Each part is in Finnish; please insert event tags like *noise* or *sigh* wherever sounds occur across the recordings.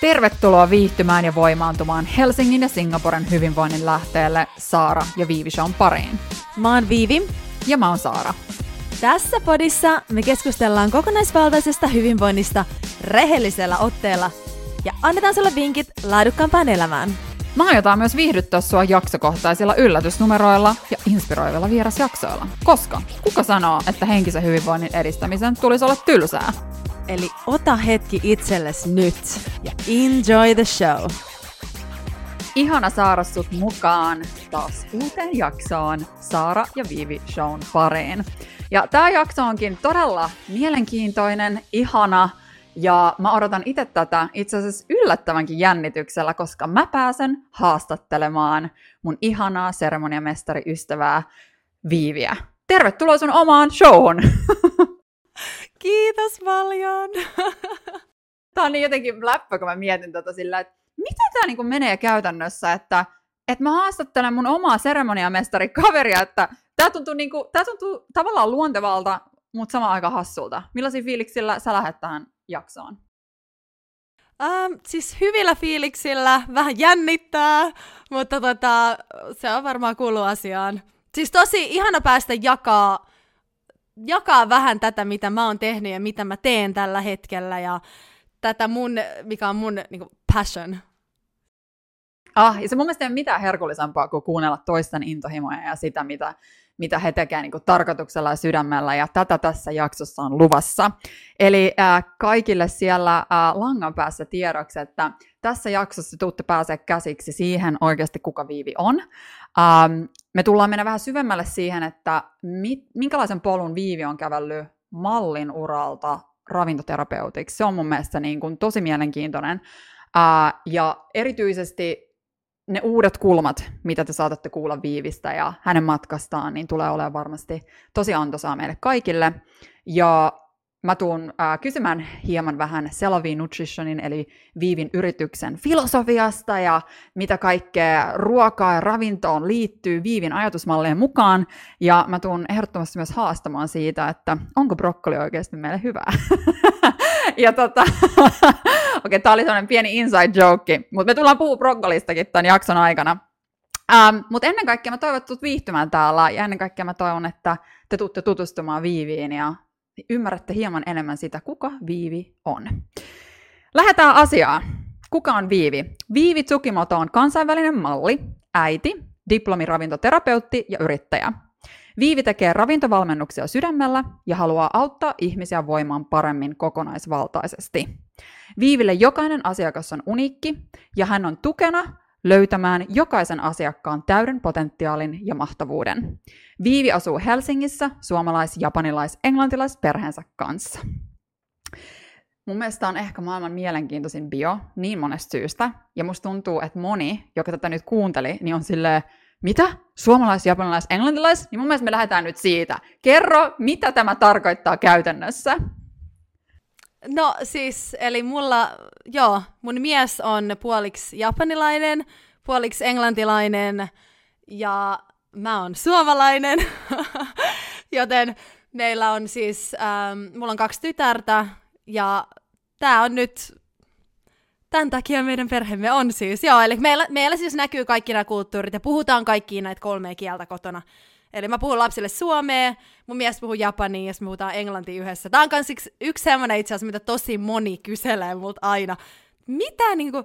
Tervetuloa viihtymään ja voimaantumaan Helsingin ja Singaporen hyvinvoinnin lähteelle Saara ja Viivi Shown pariin. Mä oon Viivi. Ja mä oon Saara. Tässä podissa me keskustellaan kokonaisvaltaisesta hyvinvoinnista rehellisellä otteella ja annetaan sulle vinkit laadukkaampaan elämään. Mä aiotaan myös viihdyttää sua jaksokohtaisilla yllätysnumeroilla ja inspiroivilla vierasjaksoilla. Koska kuka sanoo, että henkisen hyvinvoinnin edistämisen tulisi olla tylsää? Eli ota hetki itsellesi nyt ja enjoy the show. Ihana saada sut mukaan taas uuteen jaksoon Saara ja Viivi Shown pariin. Ja tämä jakso onkin todella mielenkiintoinen, ihana, ja mä odotan itse tätä itse asiassa yllättävänkin jännityksellä, koska mä pääsen haastattelemaan mun ihanaa seremoniamestariystävää Viiviä. Tervetuloa sun omaan showhun! *laughs* Kiitos paljon! *laughs* Tämä on niin jotenkin läppä, kun mä mietin tota sillä, että miten tämä niinku menee käytännössä, että, että mä haastattelen mun omaa seremoniamestarikaveria, että tämä tuntuu, niinku, tää tuntuu tavallaan luontevalta, mutta samaan aika hassulta. Millaisia fiiliksillä sä lähdet tähän jaksoon? Ähm, siis hyvillä fiiliksillä, vähän jännittää, mutta tota, se on varmaan kuulu asiaan. Siis tosi ihana päästä jakaa, jakaa vähän tätä, mitä mä oon tehnyt ja mitä mä teen tällä hetkellä ja tätä mun, mikä on mun niin kuin, passion. Ah, ja se mun mielestä ei ole mitään herkullisempaa kuin kuunnella toisten intohimoja ja sitä, mitä mitä he tekevät niin tarkoituksella ja sydämellä, ja tätä tässä jaksossa on luvassa. Eli äh, kaikille siellä äh, langan päässä tiedoksi, että tässä jaksossa tuutte pääsee käsiksi siihen oikeasti, kuka Viivi on. Ähm, me tullaan mennä vähän syvemmälle siihen, että mit, minkälaisen polun Viivi on kävellyt mallin uralta ravintoterapeutiksi. Se on mun mielestä niin kuin tosi mielenkiintoinen. Äh, ja erityisesti ne uudet kulmat, mitä te saatatte kuulla Viivistä ja hänen matkastaan, niin tulee olemaan varmasti tosi antoisaa meille kaikille. Ja mä tuun äh, kysymään hieman vähän Selavi Nutritionin, eli Viivin yrityksen filosofiasta ja mitä kaikkea ruokaa ja ravintoon liittyy Viivin ajatusmallien mukaan. Ja mä tuun ehdottomasti myös haastamaan siitä, että onko brokkoli oikeasti meille hyvää. *laughs* ja tota, *laughs* okei, okay, tää oli sellainen pieni inside joke, mutta me tullaan puhua brokkolistakin tämän jakson aikana. Ähm, mutta ennen kaikkea mä toivon, että viihtymään täällä ja ennen kaikkea mä toivon, että te tutustumaan Viiviin ja ymmärrätte hieman enemmän sitä, kuka Viivi on. Lähdetään asiaan. Kuka on Viivi? Viivi Tsukimoto on kansainvälinen malli, äiti, diplomiravintoterapeutti ja yrittäjä. Viivi tekee ravintovalmennuksia sydämellä ja haluaa auttaa ihmisiä voimaan paremmin kokonaisvaltaisesti. Viiville jokainen asiakas on uniikki ja hän on tukena löytämään jokaisen asiakkaan täyden potentiaalin ja mahtavuuden. Viivi asuu Helsingissä suomalais-, japanilais-, englantilais perheensä kanssa. Mun mielestä on ehkä maailman mielenkiintoisin bio niin monesta syystä, ja musta tuntuu, että moni, joka tätä nyt kuunteli, niin on silleen, mitä? Suomalais, japanilais, englantilais? Niin mun mielestä me lähdetään nyt siitä. Kerro, mitä tämä tarkoittaa käytännössä? No siis, eli mulla, joo, mun mies on puoliksi japanilainen, puoliksi englantilainen ja mä oon suomalainen, *laughs* joten meillä on siis, ähm, mulla on kaksi tytärtä ja tää on nyt Tämän takia meidän perheemme on siis, joo, eli meillä, meillä siis näkyy kaikki nämä kulttuurit ja puhutaan kaikki näitä kolmea kieltä kotona. Eli mä puhun lapsille suomea, mun mies puhuu japania ja me puhutaan englantia yhdessä. Tämä on myös yksi, sellainen itse asiassa, mitä tosi moni kyselee multa aina. Mitä, niin kuin,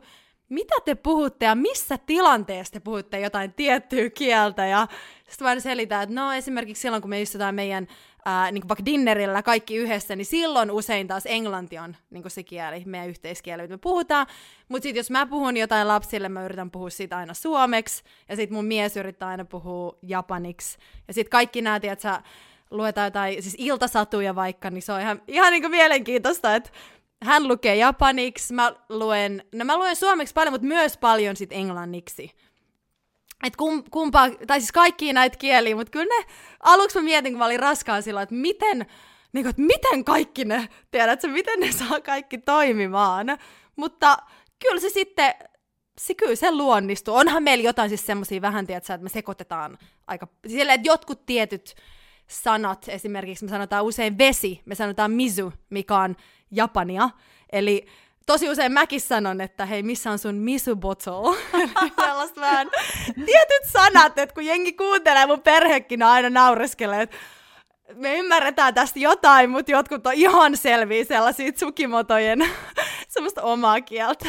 mitä te puhutte ja missä tilanteessa te puhutte jotain tiettyä kieltä? Ja sitten mä selitän, että no esimerkiksi silloin, kun me istutaan meidän ää, niin vaikka dinnerillä kaikki yhdessä, niin silloin usein taas englanti on niin se kieli, meidän yhteiskieli, mitä me puhutaan. Mutta sitten jos mä puhun jotain lapsille, mä yritän puhua siitä aina suomeksi, ja sitten mun mies yrittää aina puhua japaniksi. Ja sitten kaikki nämä, että luetaan jotain, siis iltasatuja vaikka, niin se on ihan, ihan niin mielenkiintoista, että hän lukee japaniksi, mä luen, no mä luen suomeksi paljon, mutta myös paljon sit englanniksi että kum, kumpaa, tai siis kaikki näitä kieliä, mutta kyllä ne, aluksi mä mietin, kun mä olin raskaan silloin, että miten, niin kuin, että miten kaikki ne, tiedätkö, miten ne saa kaikki toimimaan. Mutta kyllä se sitten, se kyllä se luonnistuu. Onhan meillä jotain siis semmoisia vähän, tiedätkö, että me sekoitetaan aika, silleen, että jotkut tietyt sanat, esimerkiksi me sanotaan usein vesi, me sanotaan misu, mikä on japania, eli tosi usein mäkin sanon, että hei, missä on sun misu bottle? *laughs* Vähän tietyt sanat, että kun jengi kuuntelee, mun perhekin aina naureskelee, että me ymmärretään tästä jotain, mutta jotkut on ihan selviä sellaisia Tsukimotojen semmoista omaa kieltä.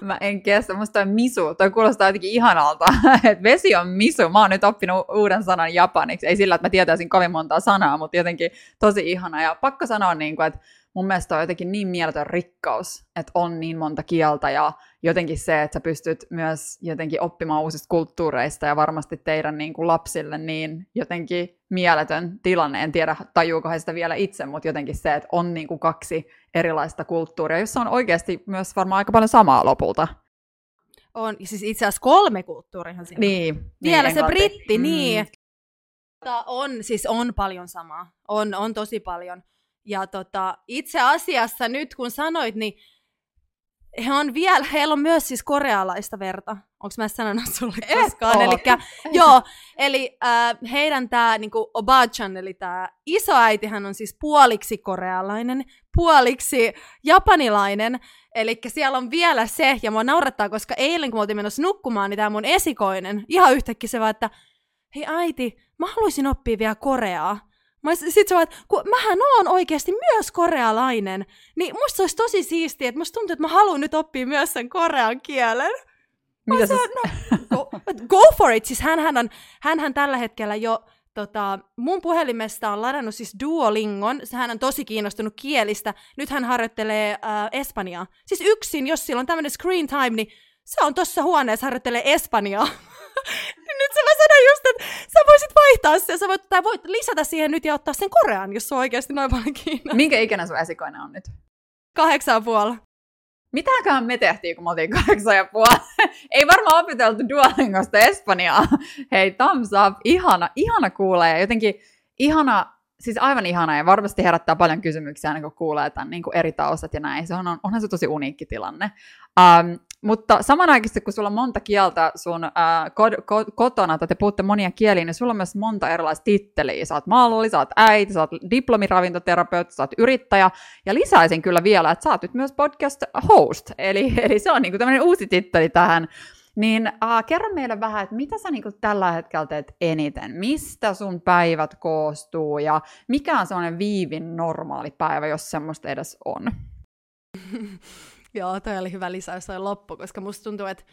Mä en kestä, musta toi misu, toi kuulostaa jotenkin ihanalta, *laughs* että vesi on misu, mä oon nyt oppinut uuden sanan japaniksi, ei sillä, että mä tietäisin kovin montaa sanaa, mutta jotenkin tosi ihana, ja pakko sanoa, niin kuin, että mun mielestä on jotenkin niin mieletön rikkaus, että on niin monta kieltä ja jotenkin se, että sä pystyt myös jotenkin oppimaan uusista kulttuureista ja varmasti teidän niin kuin lapsille niin jotenkin mieletön tilanne. En tiedä, tajuuko he sitä vielä itse, mutta jotenkin se, että on niin kuin kaksi erilaista kulttuuria, jossa on oikeasti myös varmaan aika paljon samaa lopulta. On, siis itse asiassa kolme kulttuurihan siinä. Niin. Vielä niin, se britti, mm. niin. On, siis on paljon samaa. On, on tosi paljon. Ja tota, itse asiassa nyt kun sanoit, niin he on vielä, heillä on myös siis korealaista verta. Onko mä sanonut sulle koskaan? Elikkä, *laughs* joo, eli äh, heidän tämä niinku Obachan, eli tämä isoäitihän on siis puoliksi korealainen, puoliksi japanilainen. Eli siellä on vielä se, ja mua naurattaa, koska eilen kun me oltiin menossa nukkumaan, niin tämä mun esikoinen, ihan yhtäkkiä se vaan, että hei äiti, mä haluaisin oppia vielä koreaa. Mä sit sä että kun mähän oon oikeasti myös korealainen, niin musta se olisi tosi siistiä, että musta tuntuu, että mä haluan nyt oppia myös sen korean kielen. Mitä siis? no, go, go, for it! Siis hänhän on, hänhän tällä hetkellä jo tota, mun puhelimesta on ladannut siis Duolingon, hän on tosi kiinnostunut kielistä, nyt hän harjoittelee äh, espanjaa. Siis yksin, jos sillä on tämmöinen screen time, niin se on tuossa huoneessa harjoittelee espanjaa. *laughs* *laughs* nyt se mä sanoin just, että sä voisit vaihtaa sen, sä voit, tai voit lisätä siihen nyt ja ottaa sen Korean, jos se on oikeasti noin paljon kiinnostaa. Minkä ikäinen sun esikoinen on nyt? Kahdeksan puoli. Mitäköhän me tehtiin, kun me oltiin kahdeksan ja puoli? *laughs* Ei varmaan opiteltu Duolingosta Espanjaa. Hei, thumbs up. Ihana, ihana kuulee. Ja jotenkin ihana, siis aivan ihana ja varmasti herättää paljon kysymyksiä aina kun kuulee tämän niin kuin eri taustat ja näin. Se on, onhan se tosi uniikki tilanne. Um, mutta samanaikaisesti, kun sulla on monta kieltä sun ää, ko- ko- kotona, tai te puhutte monia kieliä, niin sulla on myös monta erilaista titteliä. Sä oot malli, sä oot äiti, sä oot diplomiravintoterapeutti, sä oot yrittäjä. Ja lisäisin kyllä vielä, että sä oot nyt myös podcast host. Eli, *laughs* eli se on niinku tämmöinen uusi titteli tähän. Niin äh, kerro meille vähän, että mitä sä niinku tällä hetkellä teet eniten? Mistä sun päivät koostuu ja mikä on semmoinen viivin normaali päivä, jos semmoista edes on? *laughs* Joo, toi oli hyvä lisäys toi loppu, koska musta tuntuu, että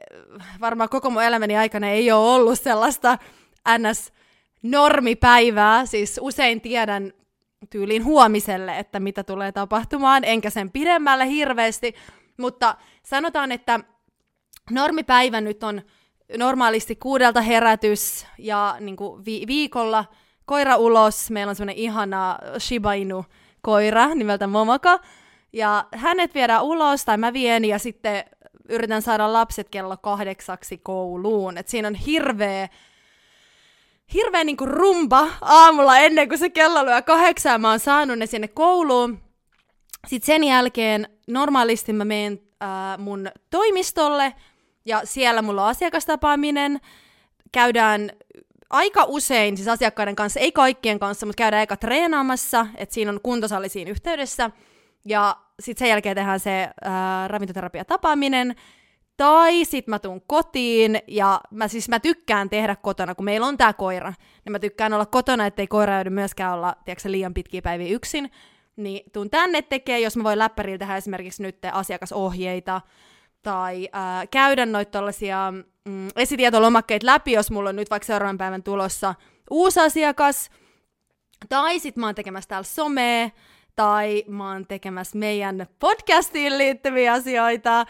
eh, varmaan koko mun elämäni aikana ei ole ollut sellaista ns-normipäivää. Siis usein tiedän tyyliin huomiselle, että mitä tulee tapahtumaan, enkä sen pidemmälle hirveästi. Mutta sanotaan, että normipäivä nyt on normaalisti kuudelta herätys ja niin kuin vi- viikolla koira ulos. Meillä on semmoinen ihana Shiba Inu koira nimeltä Momoko. Ja hänet viedään ulos, tai mä vien, ja sitten yritän saada lapset kello kahdeksaksi kouluun. Et siinä on hirveä, hirveä niinku rumba aamulla ennen kuin se kello lyö kahdeksan, mä oon saanut ne sinne kouluun. Sitten sen jälkeen normaalisti mä menen äh, mun toimistolle, ja siellä mulla on asiakastapaaminen. Käydään aika usein, siis asiakkaiden kanssa, ei kaikkien kanssa, mutta käydään eka treenaamassa, että siinä on kuntosali siinä yhteydessä – ja sitten sen jälkeen tehdään se ää, ravintoterapia-tapaaminen, tai sitten mä tuun kotiin, ja mä siis mä tykkään tehdä kotona, kun meillä on tää koira, niin mä tykkään olla kotona, ettei koira joudu myöskään olla tiedätkö, liian pitkiä päiviä yksin. Niin tuun tänne tekee, jos mä voin läppärillä tehdä esimerkiksi nyt asiakasohjeita, tai ää, käydä noita tällaisia mm, esitietolomakkeita läpi, jos mulla on nyt vaikka seuraavan päivän tulossa uusi asiakas, tai sitten mä oon tekemässä täällä somea, tai mä oon tekemässä meidän podcastiin liittyviä asioita,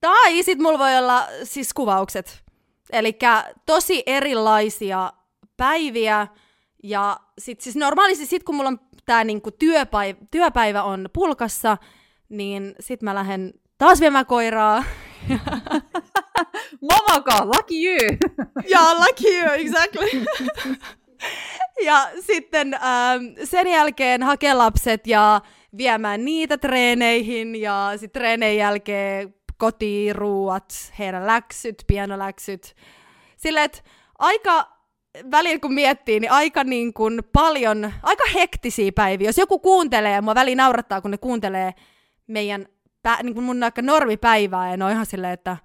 tai sit mulla voi olla siis kuvaukset. Eli tosi erilaisia päiviä, ja sit siis normaalisti sit kun mulla on tää niinku työpäivä, työpäivä on pulkassa, niin sit mä lähden taas viemään koiraa. *laughs* Momoko, lucky you! *laughs* yeah, lucky you, exactly. *laughs* ja sitten ähm, sen jälkeen hakee lapset ja viemään niitä treeneihin ja sitten treeneen jälkeen kotiruuat, heidän läksyt, pianoläksyt. Sille, että aika välillä kun miettii, niin aika niin kuin paljon, aika hektisiä päiviä. Jos joku kuuntelee, mua väliin naurattaa, kun ne kuuntelee meidän pä, niin kuin mun aika normipäivää, ja ne on ihan silleen, että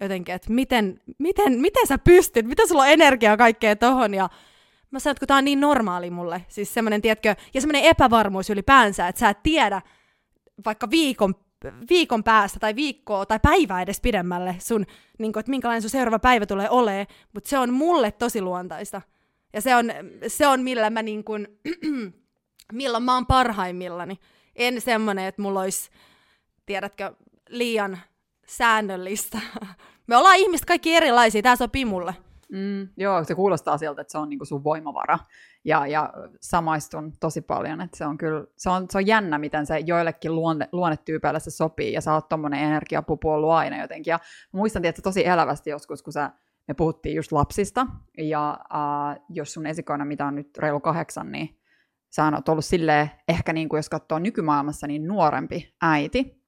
jotenkin, että miten, miten, miten sä pystyt, mitä sulla on energiaa kaikkea tohon, ja mä sanon, että kun tää on niin normaali mulle, siis semmoinen, tiedätkö, ja semmoinen epävarmuus ylipäänsä, että sä et tiedä vaikka viikon, viikon päästä tai viikkoa tai päivää edes pidemmälle sun, niin kuin, että minkälainen sun seuraava päivä tulee olemaan, mutta se on mulle tosi luontaista. Ja se on, se on millä mä niin kuin, *clears throat* milloin mä oon parhaimmillani. En semmonen, että mulla olisi, tiedätkö, liian säännöllistä. *laughs* Me ollaan ihmiset kaikki erilaisia, tämä sopii mulle. Mm, joo, se kuulostaa siltä, että se on niinku sun voimavara. Ja, ja samaistun tosi paljon, että se on kyllä, se on, se on jännä, miten se joillekin luonne, luonnetyypeille se sopii, ja sä oot tommonen energiapupu ollut aina jotenkin. Ja muistan, että tosi elävästi joskus, kun sä, me puhuttiin just lapsista, ja uh, jos sun esikoina, mitä on nyt reilu kahdeksan, niin sä oot ollut silleen, ehkä niin kuin jos katsoo nykymaailmassa, niin nuorempi äiti.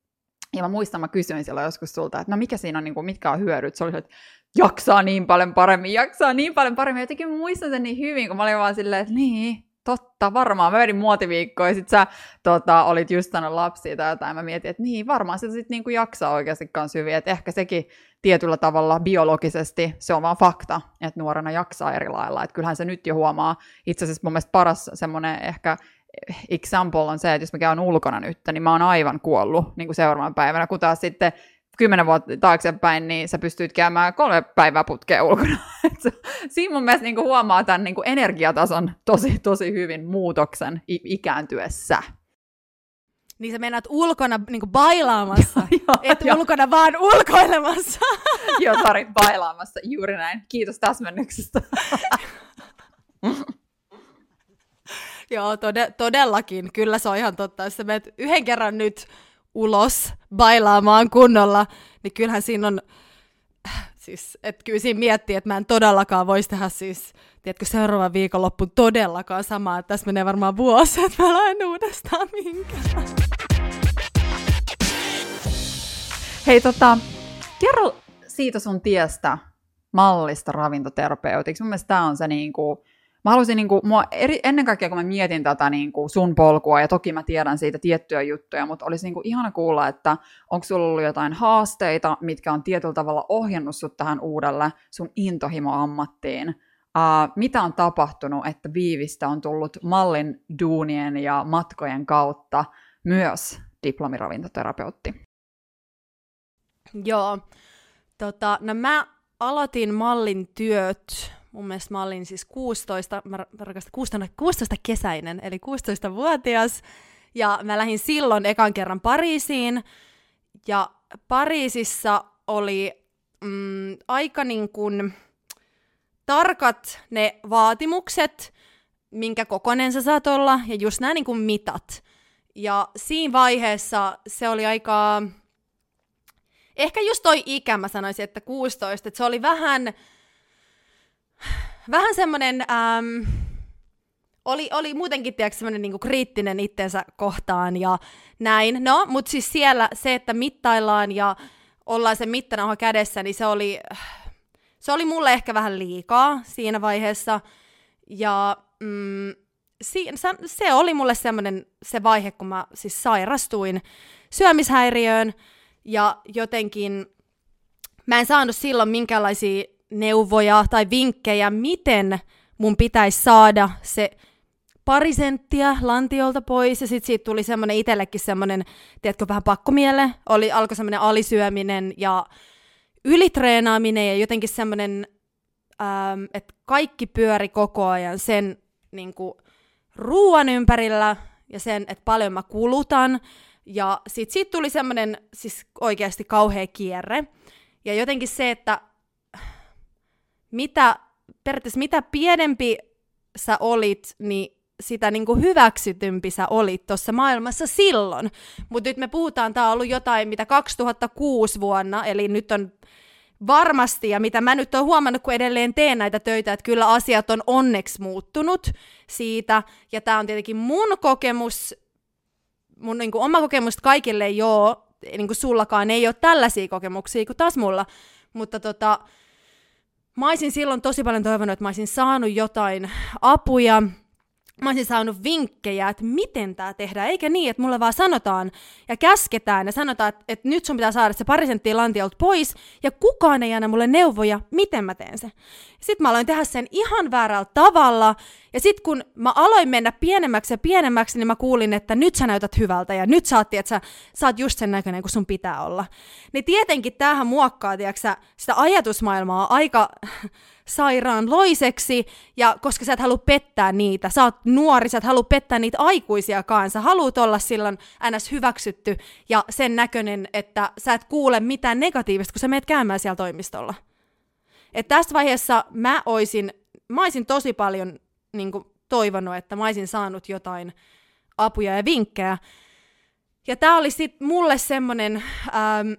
Ja mä muistan, mä kysyin silloin joskus sulta, että no mikä siinä on, niin kuin, mitkä on hyödyt? Se oli että jaksaa niin paljon paremmin, jaksaa niin paljon paremmin. Jotenkin muistan sen niin hyvin, kun mä olin vaan silleen, että niin, totta, varmaan. Mä vedin muotiviikkoa ja sit sä tota, olit just sanonut lapsia tai jotain. Mä mietin, että niin, varmaan se sitten niinku jaksaa oikeasti kanssa hyvin. Että ehkä sekin tietyllä tavalla biologisesti, se on vaan fakta, että nuorena jaksaa eri lailla. Että kyllähän se nyt jo huomaa. Itse asiassa mun mielestä paras semmoinen ehkä example on se, että jos mä käyn ulkona nyt, niin mä oon aivan kuollut niin kuin seuraavana päivänä, kun taas sitten kymmenen vuotta taaksepäin, niin sä pystyt käymään kolme päivää putkeen ulkona. *laughs* Siinä mun mielestä niin kuin huomaa tämän niin kuin energiatason tosi, tosi hyvin muutoksen ikääntyessä. Niin sä menet ulkona niin kuin bailaamassa, *laughs* et jo. ulkona vaan ulkoilemassa. Joo, Sari, bailaamassa, juuri näin. Kiitos täsmennyksestä. *laughs* Joo, tode, todellakin. Kyllä se on ihan totta. Jos sä menet yhden kerran nyt ulos bailaamaan kunnolla, niin kyllähän siinä on, siis, että kyllä siinä miettii, että mä en todellakaan voisi tehdä siis, tiedätkö, seuraavan viikonloppuun todellakaan samaa, että tässä menee varmaan vuosi, että mä lain uudestaan minkään. Hei tota, kerro siitä sun tiestä mallista ravintoterapeutiksi. Mun mielestä tämä on se niinku, mä haluaisin, niin kuin, mua eri, ennen kaikkea kun mä mietin tätä niin kuin sun polkua, ja toki mä tiedän siitä tiettyjä juttuja, mutta olisi niin kuin ihana kuulla, että onko sulla ollut jotain haasteita, mitkä on tietyllä tavalla ohjannut sut tähän uudelle sun intohimoammattiin. Uh, mitä on tapahtunut, että Viivistä on tullut mallin duunien ja matkojen kautta myös diplomiravintoterapeutti? Joo. Tota, no mä aloitin mallin työt mun mielestä mä olin siis 16, mä rakastan 16, 16 kesäinen, eli 16-vuotias, ja mä lähdin silloin ekan kerran Pariisiin, ja Pariisissa oli mm, aika niin kuin tarkat ne vaatimukset, minkä kokonen sä saat olla, ja just nämä niin kuin mitat. Ja siinä vaiheessa se oli aika... Ehkä just toi ikä, mä sanoisin, että 16, että se oli vähän vähän semmoinen, ähm, oli, oli muutenkin tiedätkö, semmoinen niinku kriittinen itsensä kohtaan ja näin. No, mutta siis siellä se, että mittaillaan ja ollaan se mittanauha kädessä, niin se oli, se oli mulle ehkä vähän liikaa siinä vaiheessa. Ja mm, si- se oli mulle semmoinen se vaihe, kun mä siis sairastuin syömishäiriöön ja jotenkin mä en saanut silloin minkäänlaisia neuvoja tai vinkkejä, miten mun pitäisi saada se pari senttiä lantiolta pois, ja sitten siitä tuli semmoinen itsellekin semmoinen, tiedätkö, vähän pakkomiele, oli, alkoi semmoinen alisyöminen ja ylitreenaaminen ja jotenkin semmoinen, ähm, että kaikki pyöri koko ajan sen niin kuin, ruoan ympärillä ja sen, että paljon mä kulutan, ja sitten siitä tuli semmoinen siis oikeasti kauhea kierre. Ja jotenkin se, että mitä, periaatteessa mitä pienempi sä olit, niin sitä niin kuin hyväksytympi sä olit tuossa maailmassa silloin. Mutta nyt me puhutaan, tämä on ollut jotain, mitä 2006 vuonna, eli nyt on varmasti, ja mitä mä nyt oon huomannut, kun edelleen teen näitä töitä, että kyllä asiat on onneksi muuttunut siitä, ja tämä on tietenkin mun kokemus, mun niin kuin oma kokemus kaikille ole, niin kuin sullakaan ei ole tällaisia kokemuksia kuin taas mulla, mutta tota, mä olisin silloin tosi paljon toivonut, että mä olisin saanut jotain apuja, mä olisin saanut vinkkejä, että miten tämä tehdään, eikä niin, että mulle vaan sanotaan ja käsketään ja sanotaan, että, että nyt sun pitää saada se pari senttiä lantiolta pois, ja kukaan ei anna mulle neuvoja, miten mä teen se. Sitten mä aloin tehdä sen ihan väärällä tavalla, ja sitten kun mä aloin mennä pienemmäksi ja pienemmäksi, niin mä kuulin, että nyt sä näytät hyvältä, ja nyt sä oot, että sä, sä oot just sen näköinen kuin sun pitää olla. Niin tietenkin tämähän muokkaa, tiiäksä, sitä ajatusmaailmaa aika sairaan loiseksi, ja koska sä et halua pettää niitä, sä oot nuori, sä et halua pettää niitä aikuisiakaan, sä haluat olla silloin ns. hyväksytty ja sen näköinen, että sä et kuule mitään negatiivista, kun sä meet käymään siellä toimistolla. Et tässä vaiheessa mä oisin, mä oisin tosi paljon niin kuin, toivonut, että mä oisin saanut jotain apuja ja vinkkejä. Ja tää oli sitten mulle semmonen, ähm,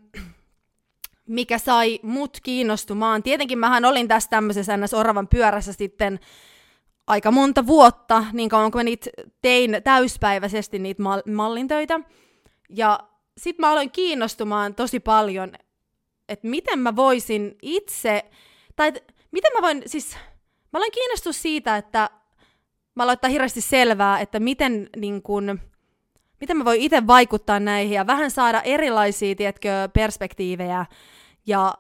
mikä sai mut kiinnostumaan. Tietenkin mähän olin tässä tämmöisessä ns. oravan pyörässä sitten aika monta vuotta, niin kauan kuin mä niitä tein täyspäiväisesti niitä mal- mallintöitä. Ja sitten mä aloin kiinnostumaan tosi paljon, että miten mä voisin itse, tai miten mä voin, siis mä aloin kiinnostua siitä, että mä aloin ottaa hirveästi selvää, että miten niin kun, miten mä voin itse vaikuttaa näihin ja vähän saada erilaisia, tiedätkö, perspektiivejä ja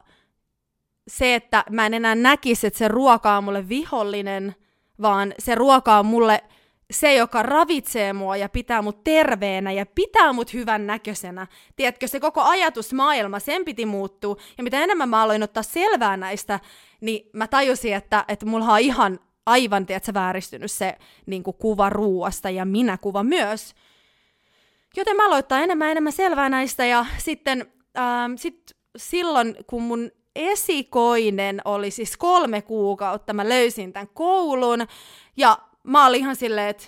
se, että mä en enää näkisi, että se ruoka on mulle vihollinen, vaan se ruoka on mulle se, joka ravitsee mua ja pitää mut terveenä ja pitää mut hyvän näköisenä. Tiedätkö, se koko ajatusmaailma, sen piti muuttua. Ja mitä enemmän mä aloin ottaa selvää näistä, niin mä tajusin, että, että mulla on ihan aivan, tiedätkö, vääristynyt se niin kuva ruuasta ja minä kuva myös. Joten mä aloin ottaa enemmän enemmän selvää näistä ja sitten ähm, sit silloin, kun mun esikoinen oli siis kolme kuukautta, mä löysin tämän koulun, ja mä olin ihan silleen, että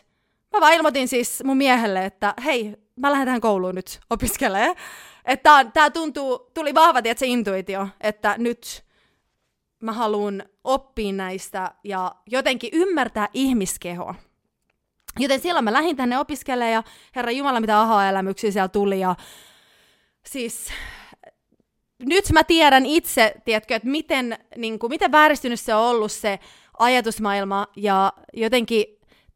mä vaan ilmoitin siis mun miehelle, että hei, mä lähden tähän kouluun nyt opiskelemaan. Että tää tuntuu, tuli vahva se intuitio, että nyt mä haluan oppia näistä ja jotenkin ymmärtää ihmiskehoa. Joten silloin mä lähdin tänne opiskelemaan ja herra Jumala, mitä aha-elämyksiä siellä tuli ja siis nyt mä tiedän itse, tiedätkö, että miten, niin kuin, miten vääristynyt se on ollut se ajatusmaailma, ja jotenkin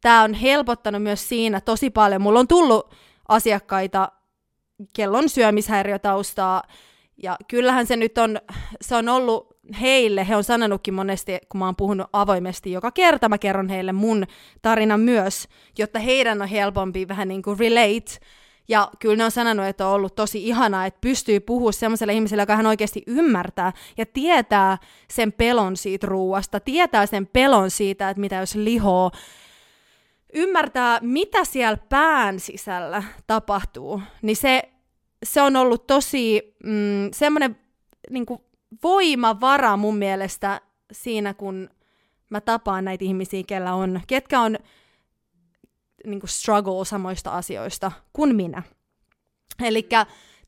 tämä on helpottanut myös siinä tosi paljon. Mulla on tullut asiakkaita, kellon syömishäiriötaustaa, ja kyllähän se nyt on, se on ollut heille, he on sanonutkin monesti, kun mä oon puhunut avoimesti joka kerta, mä kerron heille mun tarinan myös, jotta heidän on helpompi vähän niin kuin relate. Ja kyllä ne on sanonut, että on ollut tosi ihanaa, että pystyy puhumaan sellaiselle ihmiselle, joka hän oikeasti ymmärtää ja tietää sen pelon siitä ruuasta, tietää sen pelon siitä, että mitä jos lihoo, ymmärtää, mitä siellä pään sisällä tapahtuu, niin se, se on ollut tosi mm, semmoinen niin voimavara mun mielestä siinä, kun mä tapaan näitä ihmisiä, kellä on, ketkä on niin kuin struggle samoista asioista kuin minä. Eli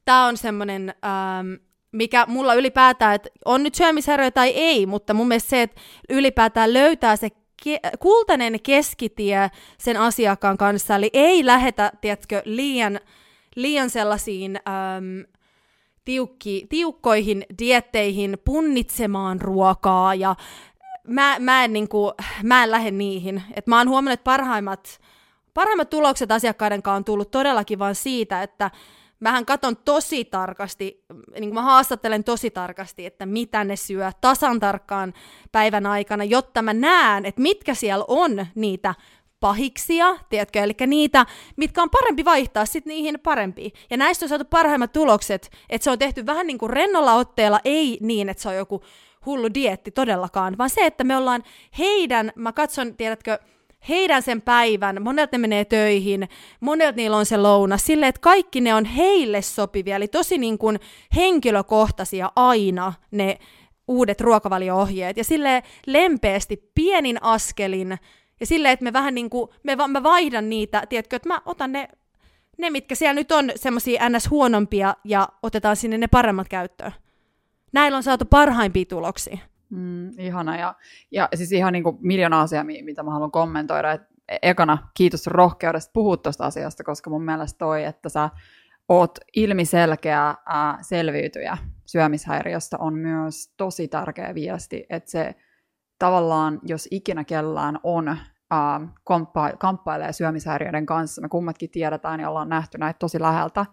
tämä on semmoinen, ähm, mikä mulla ylipäätään, että on nyt syömishäiriö tai ei, mutta mun mielestä se, että ylipäätään löytää se ke- kultainen keskitie sen asiakkaan kanssa, eli ei lähetä, tiedätkö, liian, liian sellaisiin ähm, tiukki, tiukkoihin dietteihin punnitsemaan ruokaa ja mä, mä en, niin kuin, mä en lähde niihin. Et mä oon huomannut, että parhaimmat parhaimmat tulokset asiakkaiden kanssa on tullut todellakin vain siitä, että mähän katon tosi tarkasti, niin kuin mä haastattelen tosi tarkasti, että mitä ne syö tasan tarkkaan päivän aikana, jotta mä näen, että mitkä siellä on niitä pahiksia, tiedätkö, eli niitä, mitkä on parempi vaihtaa sitten niihin parempiin. Ja näistä on saatu parhaimmat tulokset, että se on tehty vähän niin kuin rennolla otteella, ei niin, että se on joku hullu dietti todellakaan, vaan se, että me ollaan heidän, mä katson, tiedätkö, heidän sen päivän, monet ne menee töihin, monet niillä on se louna, silleen, että kaikki ne on heille sopivia, eli tosi niin kuin henkilökohtaisia aina ne uudet ruokavalio-ohjeet, ja sille lempeästi, pienin askelin, ja silleen, että me vähän niin kuin, me, mä vaihdan niitä, tiedätkö, että mä otan ne, ne mitkä siellä nyt on semmoisia ns. huonompia, ja otetaan sinne ne paremmat käyttöön. Näillä on saatu parhaimpia tuloksia. Mm, ihana. Ja, ja siis ihan niin kuin miljoona asiaa, mitä mä haluan kommentoida. Et e-, ekana kiitos rohkeudesta puhua tuosta asiasta, koska mun mielestä toi, että sä oot ilmiselkeä ää, selviytyjä syömishäiriöstä on myös tosi tärkeä viesti, että se tavallaan, jos ikinä kellään on äh, komppa- kamppailee syömishäiriöiden kanssa, me kummatkin tiedetään ja ollaan nähty näitä tosi läheltä,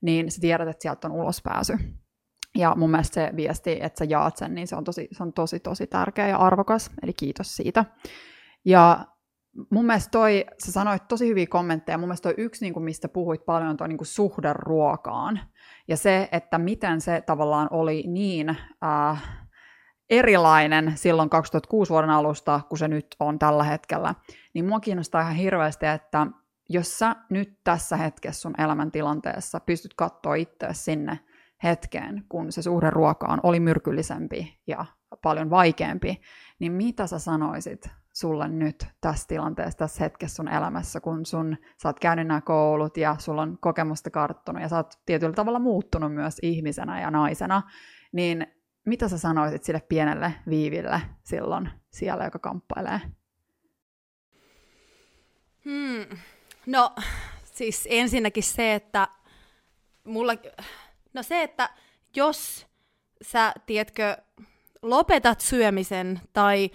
niin sä tiedät, että sieltä on ulospääsy. Ja mun mielestä se viesti, että sä jaat sen, niin se on tosi, se on tosi, tosi tärkeä ja arvokas, eli kiitos siitä. Ja mun mielestä toi, sä sanoit tosi hyviä kommentteja, mun mielestä toi yksi, niin kuin mistä puhuit paljon, on toi niin kuin suhde ruokaan. Ja se, että miten se tavallaan oli niin äh, erilainen silloin 2006 vuoden alusta, kun se nyt on tällä hetkellä, niin mua kiinnostaa ihan hirveästi, että jos sä nyt tässä hetkessä sun elämäntilanteessa pystyt katsoa itse sinne hetkeen, kun se suhde ruokaan oli myrkyllisempi ja paljon vaikeampi, niin mitä sä sanoisit sulle nyt tässä tilanteessa, tässä hetkessä sun elämässä, kun sun, sä oot käynyt nämä koulut ja sulla on kokemusta karttunut ja sä oot tietyllä tavalla muuttunut myös ihmisenä ja naisena, niin mitä sä sanoisit sille pienelle Viiville silloin siellä, joka kamppailee? Hmm. No, siis ensinnäkin se, että mulla, no se, että jos sä, tiedätkö, lopetat syömisen tai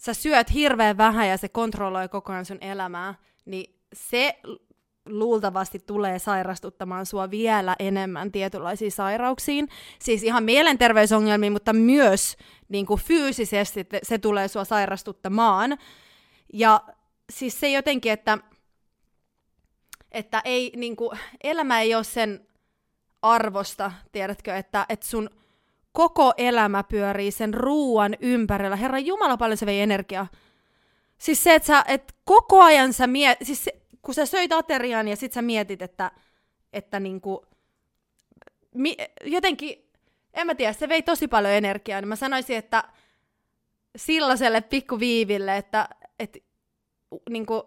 sä syöt hirveän vähän ja se kontrolloi koko ajan sun elämää, niin se luultavasti tulee sairastuttamaan sua vielä enemmän tietynlaisiin sairauksiin. Siis ihan mielenterveysongelmiin, mutta myös niin kuin fyysisesti se tulee sua sairastuttamaan. Ja siis se jotenkin, että, että ei, niin kuin, elämä ei ole sen arvosta, tiedätkö, että, että sun koko elämä pyörii sen ruuan ympärillä. Herra Jumala, paljon se vei energiaa. Siis se, että sä, et koko ajan sä miet, siis se, kun sä söit aterian ja sit sä mietit, että, että niinku, mi, jotenkin, en mä tiedä, se vei tosi paljon energiaa, niin mä sanoisin, että sillaselle pikkuviiville, että, että niinku,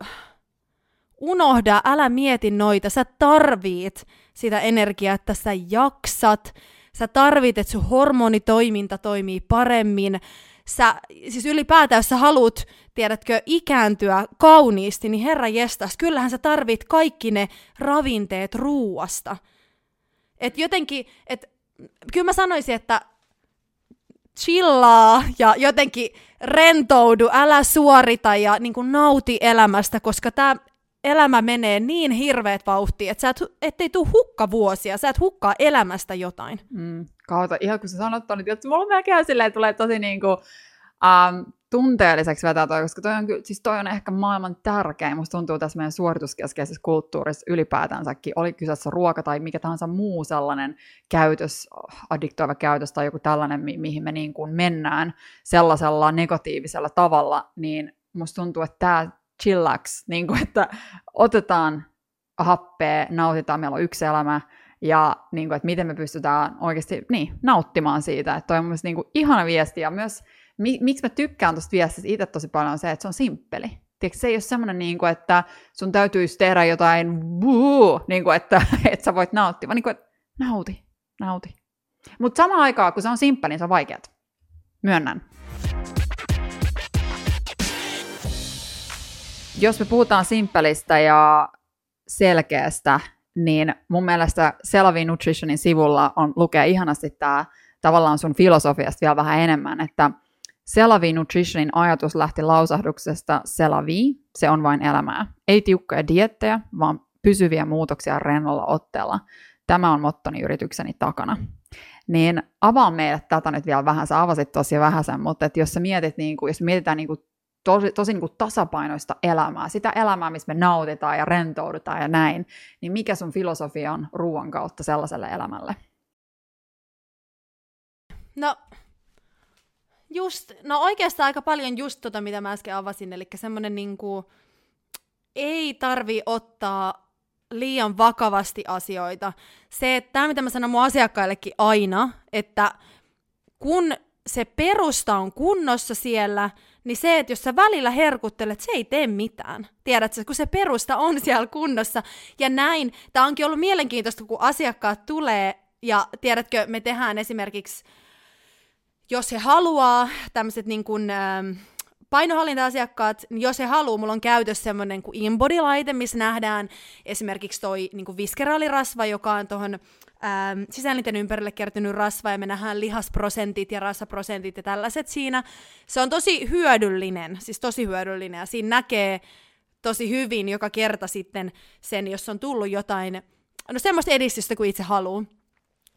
unohda, älä mieti noita, sä tarvit sitä energiaa, että sä jaksat, sä tarvit, että sun hormonitoiminta toimii paremmin, sä, siis ylipäätään jos sä haluat, tiedätkö, ikääntyä kauniisti, niin herra jestas, kyllähän sä tarvit kaikki ne ravinteet ruuasta. Et jotenkin, et, kyllä mä sanoisin, että chillaa ja jotenkin rentoudu, älä suorita ja niin kuin nauti elämästä, koska tämä elämä menee niin hirveät vauhtia, että sä et, ettei tule hukkavuosia, sä et hukkaa elämästä jotain. Mm, kautta, ihan kun sä sanot ton, niin mulla melkein silleen tulee tosi niinku, um, tunteelliseksi vetää toi, koska toi on, siis toi on ehkä maailman tärkein, musta tuntuu tässä meidän suorituskeskeisessä kulttuurissa ylipäätänsäkin, oli kyseessä ruoka tai mikä tahansa muu sellainen käytös, addiktoiva käytös tai joku tällainen, mi- mihin me niin kuin mennään sellaisella negatiivisella tavalla, niin musta tuntuu, että tämä chillax, niin kuin, että otetaan happea, nautitaan, meillä on yksi elämä, ja niin kuin, että miten me pystytään oikeasti niin, nauttimaan siitä. Että toi on myös niin kuin, ihana viesti, ja myös mi- miksi mä tykkään tuosta viestistä itse tosi paljon on se, että se on simppeli. Tiedätkö, se ei ole semmoinen, niin kuin, että sun täytyisi tehdä jotain, buu, niin kuin, että, *laughs* että sä voit nauttia, vaan niin kuin, että nauti, nauti. Mutta samaan aikaan, kun se on simppeli, niin se on vaikeaa. Myönnän. Jos me puhutaan simppelistä ja selkeästä, niin mun mielestä Selavi Nutritionin sivulla on, lukee ihanasti tämä tavallaan sun filosofiasta vielä vähän enemmän, että Selavi Nutritionin ajatus lähti lausahduksesta Selavi, se on vain elämää. Ei tiukkoja diettejä, vaan pysyviä muutoksia rennolla otteella. Tämä on mottoni yritykseni takana. Niin avaa meille tätä nyt vielä vähän, sä avasit tosi vähän sen, mutta että jos sä mietit, niin kuin, jos mietitään niin kuin tosi, tosi niin kuin tasapainoista elämää, sitä elämää, missä me nautitaan ja rentoudutaan ja näin, niin mikä sun filosofia on ruoan kautta sellaiselle elämälle? No, just, no oikeastaan aika paljon just tota, mitä mä äsken avasin, eli semmoinen niinku, ei tarvi ottaa liian vakavasti asioita. Se, että tämä mitä mä sanon mun asiakkaillekin aina, että kun se perusta on kunnossa siellä, niin se, että jos sä välillä herkuttelet, se ei tee mitään. Tiedätkö, kun se perusta on siellä kunnossa. Ja näin, tämä onkin ollut mielenkiintoista, kun asiakkaat tulee, ja tiedätkö, me tehdään esimerkiksi, jos he haluaa tämmöiset niin kuin, ähm, painohallinta-asiakkaat, niin jos he haluaa, mulla on käytössä semmoinen kuin InBody-laite, missä nähdään esimerkiksi toi niin kuin viskeraalirasva, joka on tuohon ähm, sisällinten ympärille kertynyt rasva, ja me nähdään lihasprosentit ja rasvaprosentit ja tällaiset siinä. Se on tosi hyödyllinen, siis tosi hyödyllinen, ja siinä näkee tosi hyvin joka kerta sitten sen, jos on tullut jotain, no semmoista edistystä kuin itse haluaa.